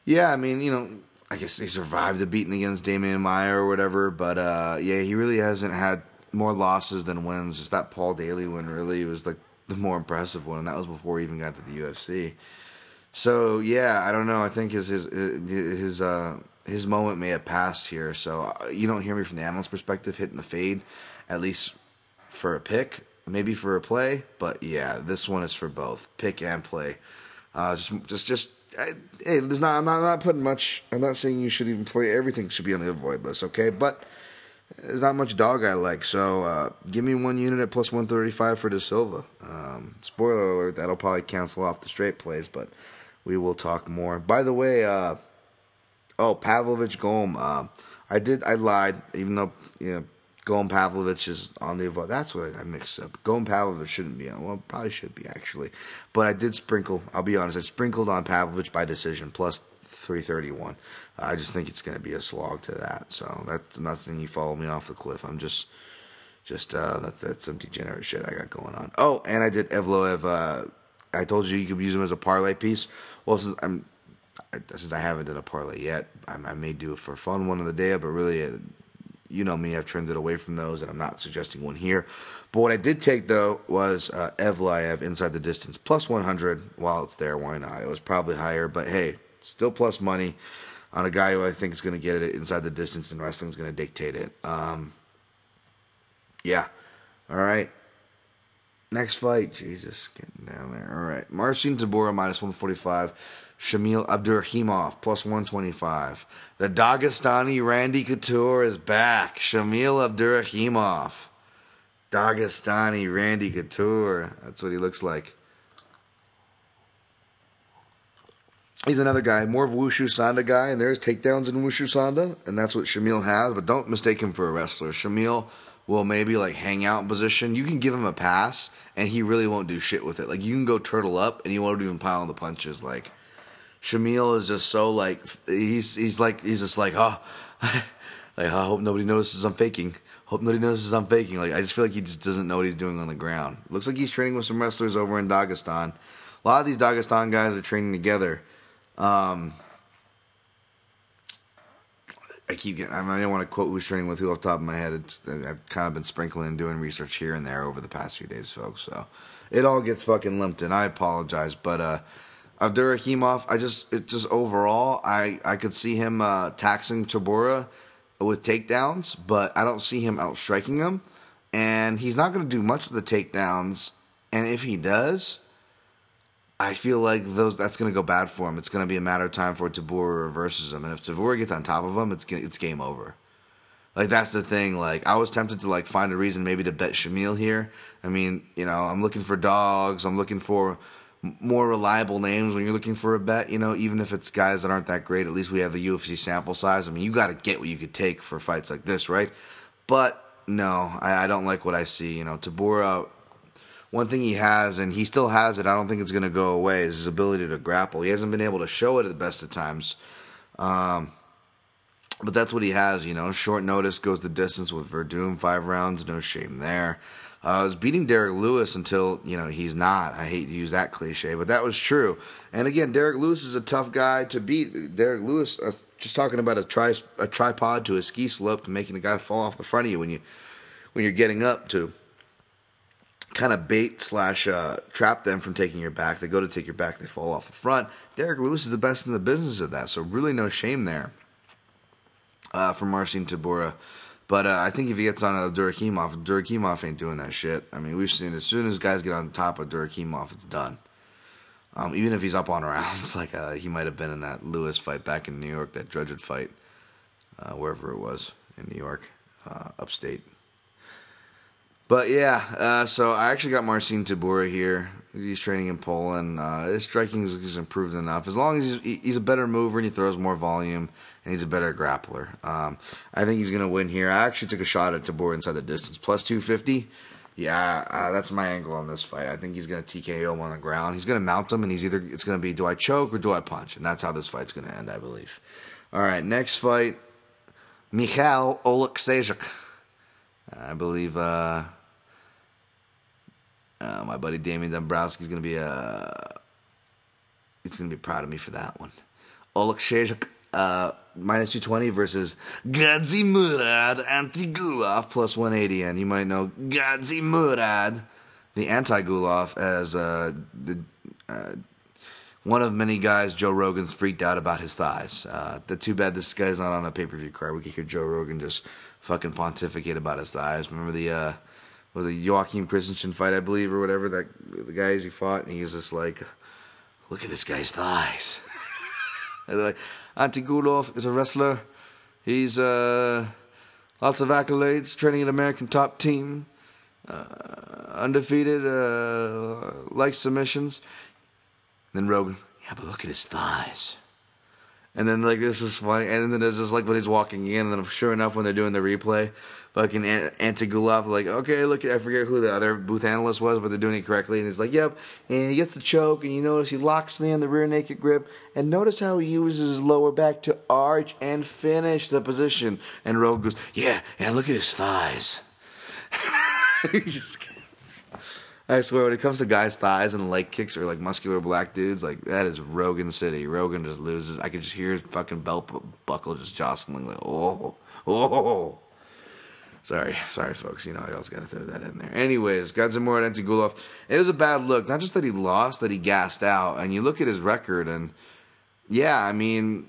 Speaker 1: yeah, I mean, you know, I guess he survived the beating against Demian Maia or whatever. But uh, yeah, he really hasn't had more losses than wins. Just that Paul Daley win really was like the more impressive one, and that was before he even got to the UFC. So yeah, I don't know. I think his his his uh, his moment may have passed here. So uh, you don't hear me from the analyst perspective hitting the fade, at least for a pick, maybe for a play. But yeah, this one is for both pick and play. Uh, just just just I, hey, there's not I'm not, I'm not putting much. I'm not saying you should even play. Everything should be on the avoid list, okay? But there's not much dog I like, so uh, give me one unit at plus 135 for De Silva. Um, spoiler alert, that'll probably cancel off the straight plays, but we will talk more. By the way, uh, oh, Pavlovich Golm. Uh, I did, I lied, even though, you know, Golm Pavlovich is on the That's what I mixed up. Golm Pavlovich shouldn't be on. Well, probably should be, actually. But I did sprinkle, I'll be honest, I sprinkled on Pavlovich by decision, plus 331. I just think it's going to be a slog to that. So that's nothing. You follow me off the cliff. I'm just, just uh, that's that's some degenerate shit I got going on. Oh, and I did Evloev. Uh, I told you you could use him as a parlay piece. Well, since I'm, since I haven't done a parlay yet, I, I may do it for fun one of the day. But really, uh, you know me, I've trended away from those, and I'm not suggesting one here. But what I did take though was uh, Evloev inside the distance plus 100. While it's there, why not? It was probably higher, but hey, still plus money on a guy who I think is going to get it inside the distance, and wrestling is going to dictate it. Um, yeah. All right. Next fight. Jesus, getting down there. All right. Marcin Tybura minus 145. Shamil Abdurakhimov plus 125. The Dagestani Randy Couture is back. Shamil Abdurakhimov. Dagestani Randy Couture. That's what he looks like. He's another guy, more of a Wushu Sanda guy, and there's takedowns in Wushu Sanda, and that's what Shamil has. But don't mistake him for a wrestler. Shamil will maybe like hang out in position. You can give him a pass, and he really won't do shit with it. Like you can go turtle up, and he won't even pile on the punches. Like Shamil is just so like he's he's like he's just like oh. Like I hope nobody notices I'm faking. Hope nobody notices I'm faking. Like I just feel like he just doesn't know what he's doing on the ground. Looks like he's training with some wrestlers over in Dagestan. A lot of these Dagestan guys are training together. Um, I keep getting. I, mean, I don't want to quote who's training with who off the top of my head. It's, I've kind of been sprinkling and doing research here and there over the past few days, folks. So it all gets fucking limped, and I apologize. But uh, Abdurakhimov, I just it just overall, I I could see him uh, taxing Tybura with takedowns, but I don't see him outstriking him, and he's not going to do much with the takedowns. And if he does, I feel like those that's going to go bad for him. It's going to be a matter of time before Tybura reverses him, and if Tybura gets on top of him, it's it's game over. Like that's the thing. Like I was tempted to like find a reason maybe to bet Shamil here. I mean, you know, I'm looking for dogs. I'm looking for more reliable names when you're looking for a bet. You know, even if it's guys that aren't that great, at least we have the UFC sample size. I mean, you got to get what you could take for fights like this, right? But no, I, I don't like what I see. You know, Tybura one thing he has, and he still has it, I don't think it's going to go away, is his ability to grapple. He hasn't been able to show it at the best of times. Um, but that's what he has, you know. Short notice goes the distance with Werdum, five rounds, no shame there. Uh, I was beating Derrick Lewis until, you know, he's not. I hate to use that cliche, but that was true. And again, Derrick Lewis is a tough guy to beat. Derrick Lewis, uh, just talking about a, tri- a tripod to a ski slope to making a guy fall off the front of you when you when you're getting up to kind of bait slash uh, trap them from taking your back. They go to take your back, they fall off the front. Derrick Lewis is the best in the business of that, so really no shame there uh, for Marcin Tybura. But uh, I think if he gets on a Durakimov, Durakimov ain't doing that shit. I mean, we've seen as soon as guys get on top of Durakimov, it's done. Um, even if he's up on rounds, like uh, he might have been in that Lewis fight back in New York, that Drudged fight, uh, wherever it was in New York, uh, upstate. But yeah, uh, so I actually got Marcin Tybura here. He's training in Poland. Uh, his striking is, improved enough. As long as he's, he's, a better mover and he throws more volume and he's a better grappler. Um, I think he's going to win here. I actually took a shot at Tybura inside the distance. Plus 250. Yeah, uh, that's my angle on this fight. I think he's going to TKO him on the ground. He's going to mount him, and he's either it's going to be do I choke or do I punch, and that's how this fight's going to end, I believe. All right, next fight, Michal Oleksiejczuk. I believe uh, uh, my buddy Damian Dombrowski's gonna be uh, he's gonna be proud of me for that one. Oleksiejczuk, uh, minus 220 versus Gadzi Murad Antigulov plus 180, and you might know Gadzi Murad, the anti-Gulov, as uh, the uh, one of many guys Joe Rogan's freaked out about his thighs. Uh, the too bad this guy's not on a pay-per-view card. We could hear Joe Rogan just fucking pontificate about his thighs. Remember the uh, was a Joachim Christensen fight, I believe, or whatever. That the guys he fought, and he's just like, "Look at this guy's thighs." and like, Antigulov is a wrestler. He's uh, lots of accolades, training an American top team, uh, undefeated, uh, likes submissions. And then Rogan, yeah, but look at his thighs. And then like this was funny, and then it's just like when he's walking in, and then sure enough, when they're doing the replay, fucking Antigulov, like, okay, look, I forget who the other booth analyst was, but they're doing it correctly. And he's like, yep. And he gets the choke, and you notice he locks in the rear naked grip. And notice how he uses his lower back to arch and finish the position. And Rogue goes, yeah, and look at his thighs. he just. I swear, when it comes to guys' thighs and leg kicks or like muscular black dudes, like that is Rogan City. Rogan just loses. I can just hear his fucking belt buckle just jostling, like, oh, oh. Sorry, sorry, folks. You know, I always got to throw that in there. Anyways, Gadzimura Antigulov. It was a bad look. Not just that he lost, that he gassed out. And you look at his record, and yeah, I mean,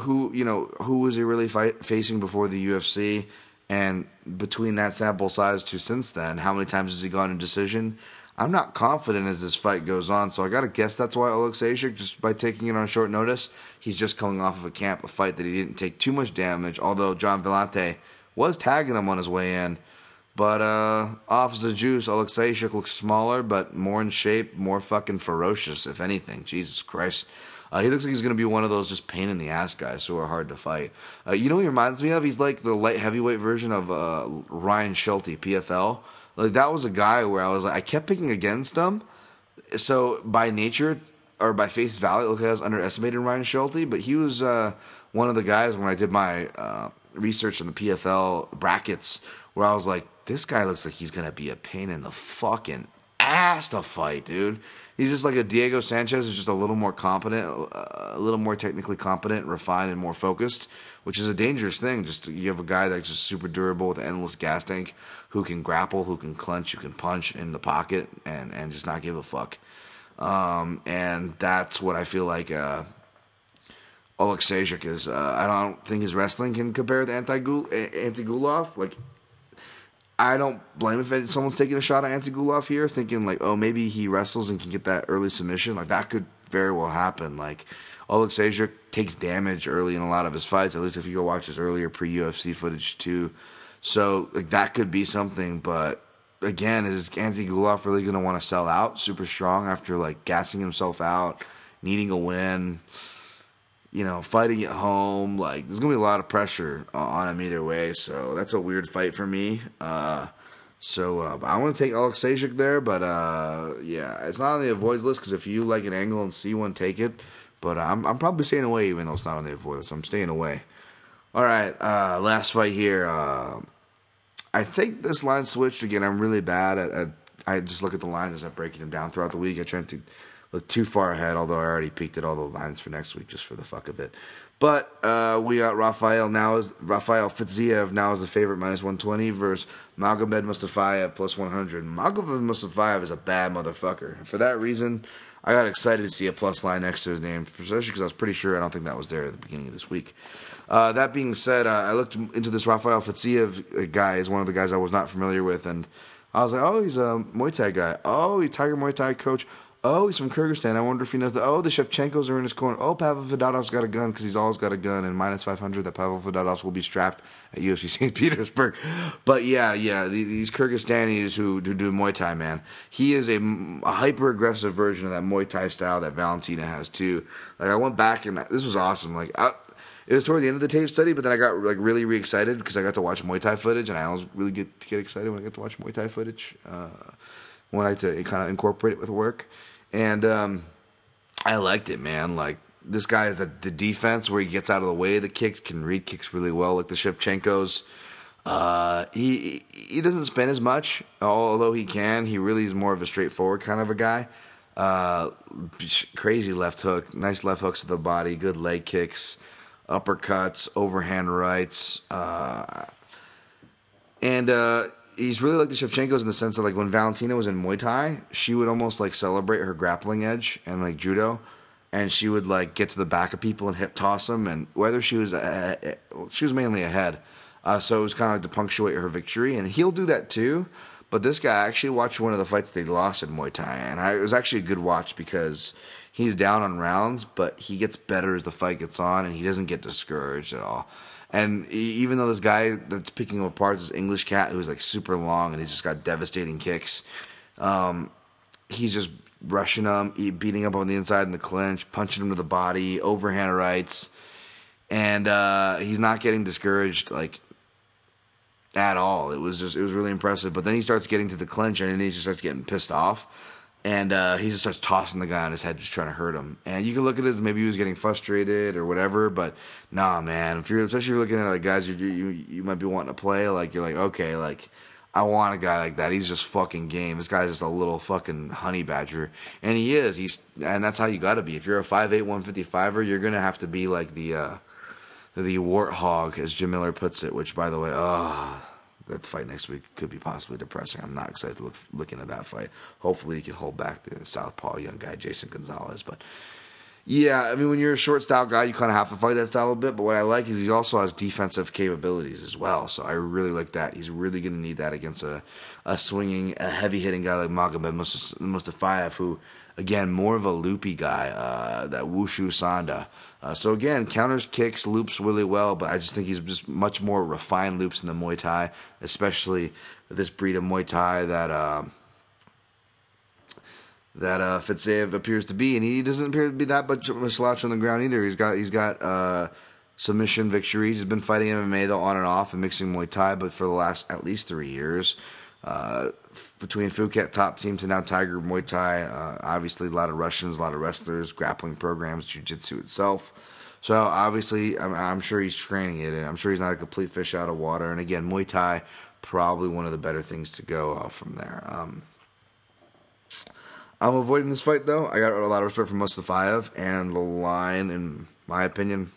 Speaker 1: who you know who was he really facing before the UFC? And between that sample size to since then, how many times has he gone in decision? I'm not confident as this fight goes on, so I got to guess that's why Oleksiejczuk, just by taking it on short notice, he's just coming off of a camp, a fight that he didn't take too much damage. Although Gian Villante was tagging him on his way in. But uh, off the juice, Oleksiejczuk looks smaller, but more in shape, more fucking ferocious, if anything. Jesus Christ. Uh, he looks like he's going to be one of those just pain in the ass guys who are hard to fight. Uh, you know what he reminds me of? He's like the light heavyweight version of uh, Ryan Schulte, PFL. Like that was a guy where I was like, I kept picking against him. So by nature or by face value, like I was underestimating Ryan Schulte, but he was uh, one of the guys when I did my uh, research on the PFL brackets where I was like, this guy looks like he's gonna be a pain in the fucking ass to fight, dude. He's just like a Diego Sanchez, who's just a little more competent, a little more technically competent, refined, and more focused, which is a dangerous thing. Just you have a guy that's just super durable with endless gas tank, who can grapple, who can clench, who can punch in the pocket, and and just not give a fuck. Um, and that's what I feel like. Uh, Oleksiejczuk is. Uh, I don't think his wrestling can compare to Antigulov. Like I don't blame if someone's taking a shot at Antigulov here, thinking like, oh, maybe he wrestles and can get that early submission. Like that could very well happen. Like Oleksiejczuk takes damage early in a lot of his fights. At least if you go watch his earlier pre UFC footage too. So like that could be something. But again, is Antigulov really going to want to sell out super strong after like gassing himself out, needing a win? You know, fighting at home. Like, there's gonna be a lot of pressure on him either way. So that's a weird fight for me. Uh, so uh, I want to take Oleksiejczuk there, but uh, yeah, it's not on the avoids list because if you like an angle and see one, take it. But I'm I'm probably staying away even though it's not on the avoid list. I'm staying away. All right, uh, last fight here. Uh, I think this line switched again. I'm really bad at, at I just look at the lines as I'm breaking them down throughout the week. I try to look too far ahead, although I already peeked at all the lines for next week just for the fuck of it. But uh, we got Rafael now is Rafael Fiziev now is the favorite minus 120 versus Magomed Mustafayev plus 100. Magomed Mustafayev is a bad motherfucker. For that reason, I got excited to see a plus line next to his name, especially because I was pretty sure I don't think that was there at the beginning of this week. Uh, that being said, uh, I looked into this Rafael Fiziev guy is one of the guys I was not familiar with, and I was like, oh, he's a Muay Thai guy. Oh, he's Tiger Muay Thai coach. Oh, he's from Kyrgyzstan. I wonder if he knows that. Oh, the Shevchenkos are in his corner. Oh, Pavel Fedotov's got a gun because he's always got a gun. And minus 500 that Pavel Fedotov will be strapped at UFC St. Petersburg. But yeah, yeah, these Kyrgyzstanis who, do Muay Thai, man, he is a, a hyper aggressive version of that Muay Thai style that Valentina has too. Like I went back and this was awesome. Like I, it was toward the end of the tape study, but then I got like really re excited because I got to watch Muay Thai footage, and I always really get get excited when I get to watch Muay Thai footage. Uh, when I like to kind of incorporate it with work and um, I liked it, man. Like this guy is the, the defense where he gets out of the way of the kicks, can read kicks really well, like the Shevchenkos. Uh, he he doesn't spin as much, although he can. He really is more of a straightforward kind of a guy. Uh, crazy left hook, nice left hooks to the body, good leg kicks, uppercuts, overhand rights, uh, and uh, he's really like the Shevchenkos in the sense that like when Valentina was in Muay Thai, she would almost like celebrate her grappling edge and like judo, and she would like get to the back of people and hip toss them, and whether she was uh, she was mainly ahead, uh, so it was kind of like to punctuate her victory, and he'll do that too. But this guy I actually watched one of the fights they lost in Muay Thai, and I, it was actually a good watch because he's down on rounds, but he gets better as the fight gets on, and he doesn't get discouraged at all. And even though this guy that's picking him apart is this English cat who's like super long and he's just got devastating kicks, um, he's just rushing him, beating up on the inside in the clinch, punching him to the body, overhand rights, and uh, he's not getting discouraged like at all. It was just it was really impressive. But then he starts getting to the clinch and then he just starts getting pissed off and uh, he just starts tossing the guy on his head, just trying to hurt him. And you can look at this, maybe he was getting frustrated or whatever, but nah, man. If you're especially if you're looking at like guys you you you might be wanting to play, like you're like okay, like I want a guy like that. He's just fucking game. This guy's just a little fucking honey badger, and he is. He's and that's how you got to be. If you're a 5'8", 155er, you're gonna have to be like the uh, the warthog, as Jim Miller puts it. Which, by the way, oh that fight next week could be possibly depressing. I'm not excited to look look into that fight. Hopefully, he can hold back the southpaw young guy Jason Gonzalez. But yeah, I mean, when you're a short style guy, you kind of have to fight that style a bit. But what I like is he also has defensive capabilities as well. So I really like that. He's really going to need that against a, a swinging, a heavy hitting guy like Magomed Mustafayev, who again more of a loopy guy. Uh, that Wushu Sanda. Uh, so again, counters, kicks, loops really well, but I just think he's just much more refined loops in the Muay Thai, especially this breed of Muay Thai that uh, that uh, appears to be, and he doesn't appear to be that much of a slouch on the ground either. He's got he's got uh, submission victories. He's been fighting MMA though on and off and mixing Muay Thai, but for the last at least three years. Uh, between Phuket top team to now Tiger Muay Thai, uh, obviously a lot of Russians, a lot of wrestlers, grappling programs, jiu-jitsu itself. So obviously, I'm, I'm sure he's training it, and I'm sure he's not a complete fish out of water. And again, Muay Thai probably one of the better things to go uh, from there. Um, I'm avoiding this fight though. I got a lot of respect for Mustafayev, and the line, in my opinion,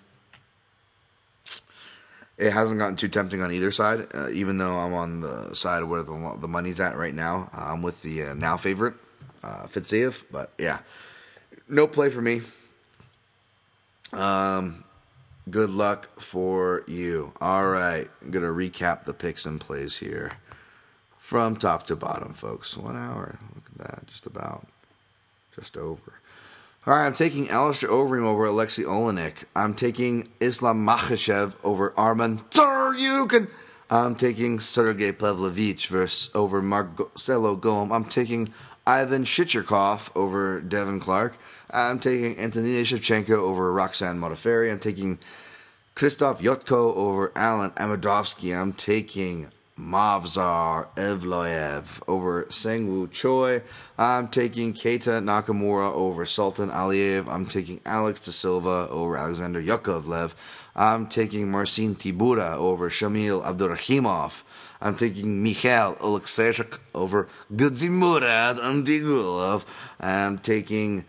Speaker 1: it hasn't gotten too tempting on either side. Uh, even though I'm on the side where the the money's at right now, I'm with the uh, now favorite uh, Fiziev. But yeah, no play for me. Um, good luck for you. All right, I'm gonna recap the picks and plays here from top to bottom, folks. One hour. Look at that, just about just over. All right, I'm taking Alistair Overeem over Alexei Oleinik. I'm taking Islam Makhachev over Arman Tsarukyan. I'm taking Sergey Pavlovich versus over Marcelo Golm. I'm taking Ivan Shtyrkov over Devin Clark. I'm taking Antonina Shevchenko over Roxanne Modafferi. I'm taking Krzysztof Jotko over Alen Amedovski. I'm taking Movsar Evloev over Seungwoo Choi. I'm taking Keita Nakamura over Sultan Aliev. I'm taking Alex De Silva over Alexander Yakovlev. I'm taking Marcin Tybura over Shamil Abdurakhimov. I'm taking Mikhail Oleksiejczuk over Gadzimurad Antigulov. I'm taking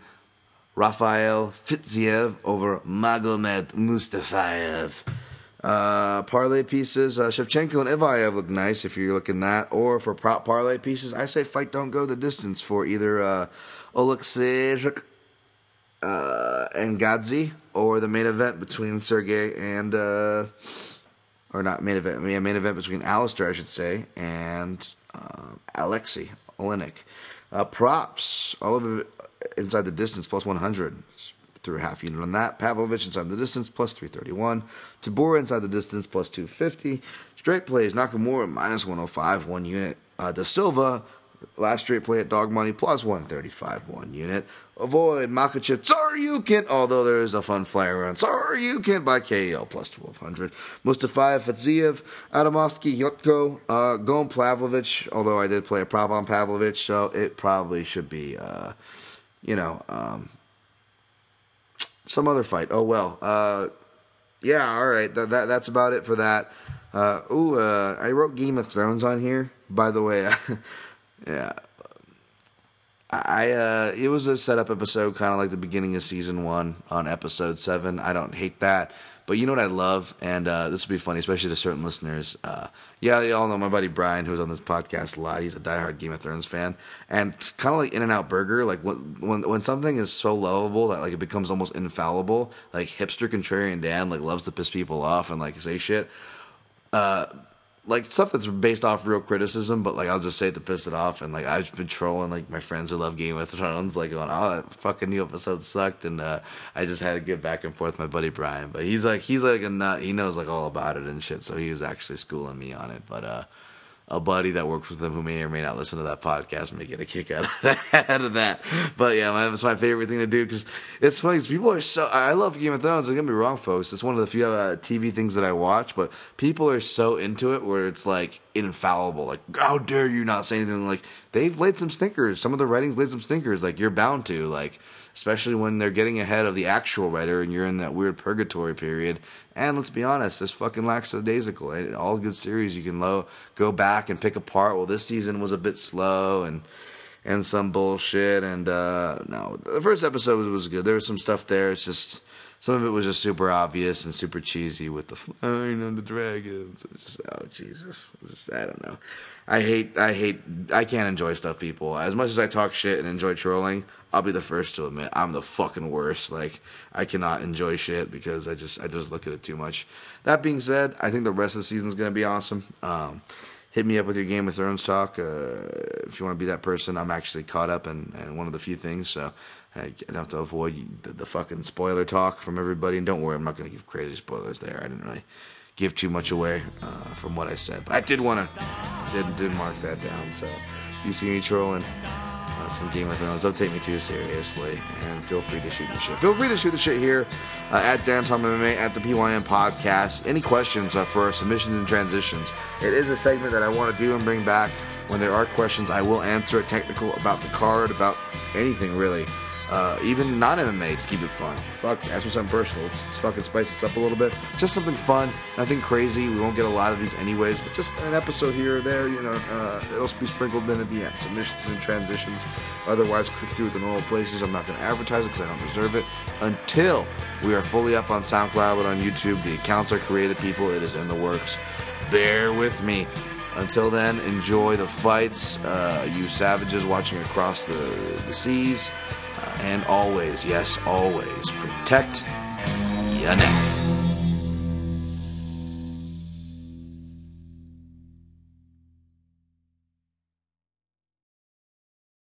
Speaker 1: Rafael Fiziev over Magomed Mustafayev. Uh, parlay pieces, uh, Shevchenko and Evloev look nice if you're looking that. Or for prop parlay pieces, I say fight don't go the distance for either uh, uh, and Gadzi or the main event between Sergey and, uh, or not main event, mean, main event between Alistair, I should say, and uh, Alexei Oleinik. Uh, props, all of it inside the distance, plus 100 through a half unit on that. Pavlovich inside the distance, plus 331. Tybura inside the distance, plus 250. Straight plays, Nakamura, minus 105, one unit. Uh, De Silva, last straight play at dog money, plus 135, one unit. Avoid Makhachev, Tsarukyan, although there is a fun flyer around. Tsarukyan by KO, plus 1200. Mustafayev, Fiziev, Amedovski, Jotko, uh, Pavlovich, although I did play a prop on Pavlovich, so it probably should be, uh, you know, um, some other fight. Oh well. Uh, yeah. All right. That, that that's about it for that. Uh, ooh, uh, I wrote Game of Thrones on here. By the way, yeah. I uh, it was a setup episode, kind of like the beginning of season one on episode seven. I don't hate that. But you know what I love, and uh, this will be funny, especially to certain listeners. Uh, yeah, you all know my buddy Brian, who's on this podcast a lot. He's a diehard Game of Thrones fan, and it's kind of like In and Out Burger. Like when, when when something is so lovable that like it becomes almost infallible. Like hipster contrarian Dan like loves to piss people off and like say shit. Uh, like stuff that's based off real criticism, but like I'll just say it to piss it off. And like I've been trolling like my friends who love Game of Thrones, like going, "Oh, that fucking new episode sucked," and uh, I just had to get back and forth with my buddy Brian. But he's like he's like a nut. He knows like all about it and shit. So he was actually schooling me on it. But uh, a buddy that works with them who may or may not listen to that podcast may get a kick out of that. out of that. But yeah, it's my favorite thing to do because it's funny. Cause people are so. I love Game of Thrones. Don't get me wrong, folks. It's one of the few uh, TV things that I watch, but people are so into it where it's like infallible. Like, how dare you not say anything? Like, they've laid some stinkers. Some of the writings laid some stinkers. Like, you're bound to. Like, especially when they're getting ahead of the actual writer and you're in that weird purgatory period. And let's be honest, this fucking lackadaisical. All good series you can low, go back and pick apart. Well, this season was a bit slow and and some bullshit. And uh, no, the first episode was, was good. There was some stuff there. It's just some of it was just super obvious and super cheesy with the flying on the dragons. Just oh Jesus, just, I don't know. I hate, I hate, I can't enjoy stuff, people. As much as I talk shit and enjoy trolling, I'll be the first to admit I'm the fucking worst. Like I cannot enjoy shit because I just I just look at it too much. That being said, I think the rest of the season is gonna be awesome. Um, hit me up with your Game of Thrones talk uh, if you want to be that person. I'm actually caught up in, in one of the few things, so I have to avoid the, the, fucking spoiler talk from everybody. And don't worry, I'm not gonna give crazy spoilers there. I didn't really give too much away uh, from what I said, but I did want to did did mark that down. So you see me trolling uh, some Game of Thrones. Don't take me too seriously, and feel free to shoot the shit. Feel free to shoot the shit here uh, at Dan Tom MMA at the PYN Podcast. Any questions uh, for submissions and transitions? It is a segment that I want to do and bring back. When there are questions, I will answer it technical about the card, about anything really. Uh, even non MMA to keep it fun. Fuck, ask me something personal. Let's, let's fucking spice this up a little bit. Just something fun, nothing crazy. We won't get a lot of these anyways, but just an episode here or there. You know, uh, it'll be sprinkled in at the end. Submissions and transitions. Otherwise, click through the normal places. I'm not going to advertise it because I don't deserve it until we are fully up on SoundCloud and on YouTube. The accounts are created, people. It is in the works. Bear with me. Until then, enjoy the fights, uh, you savages watching across the, the seas. And always, yes, always, protect your neck.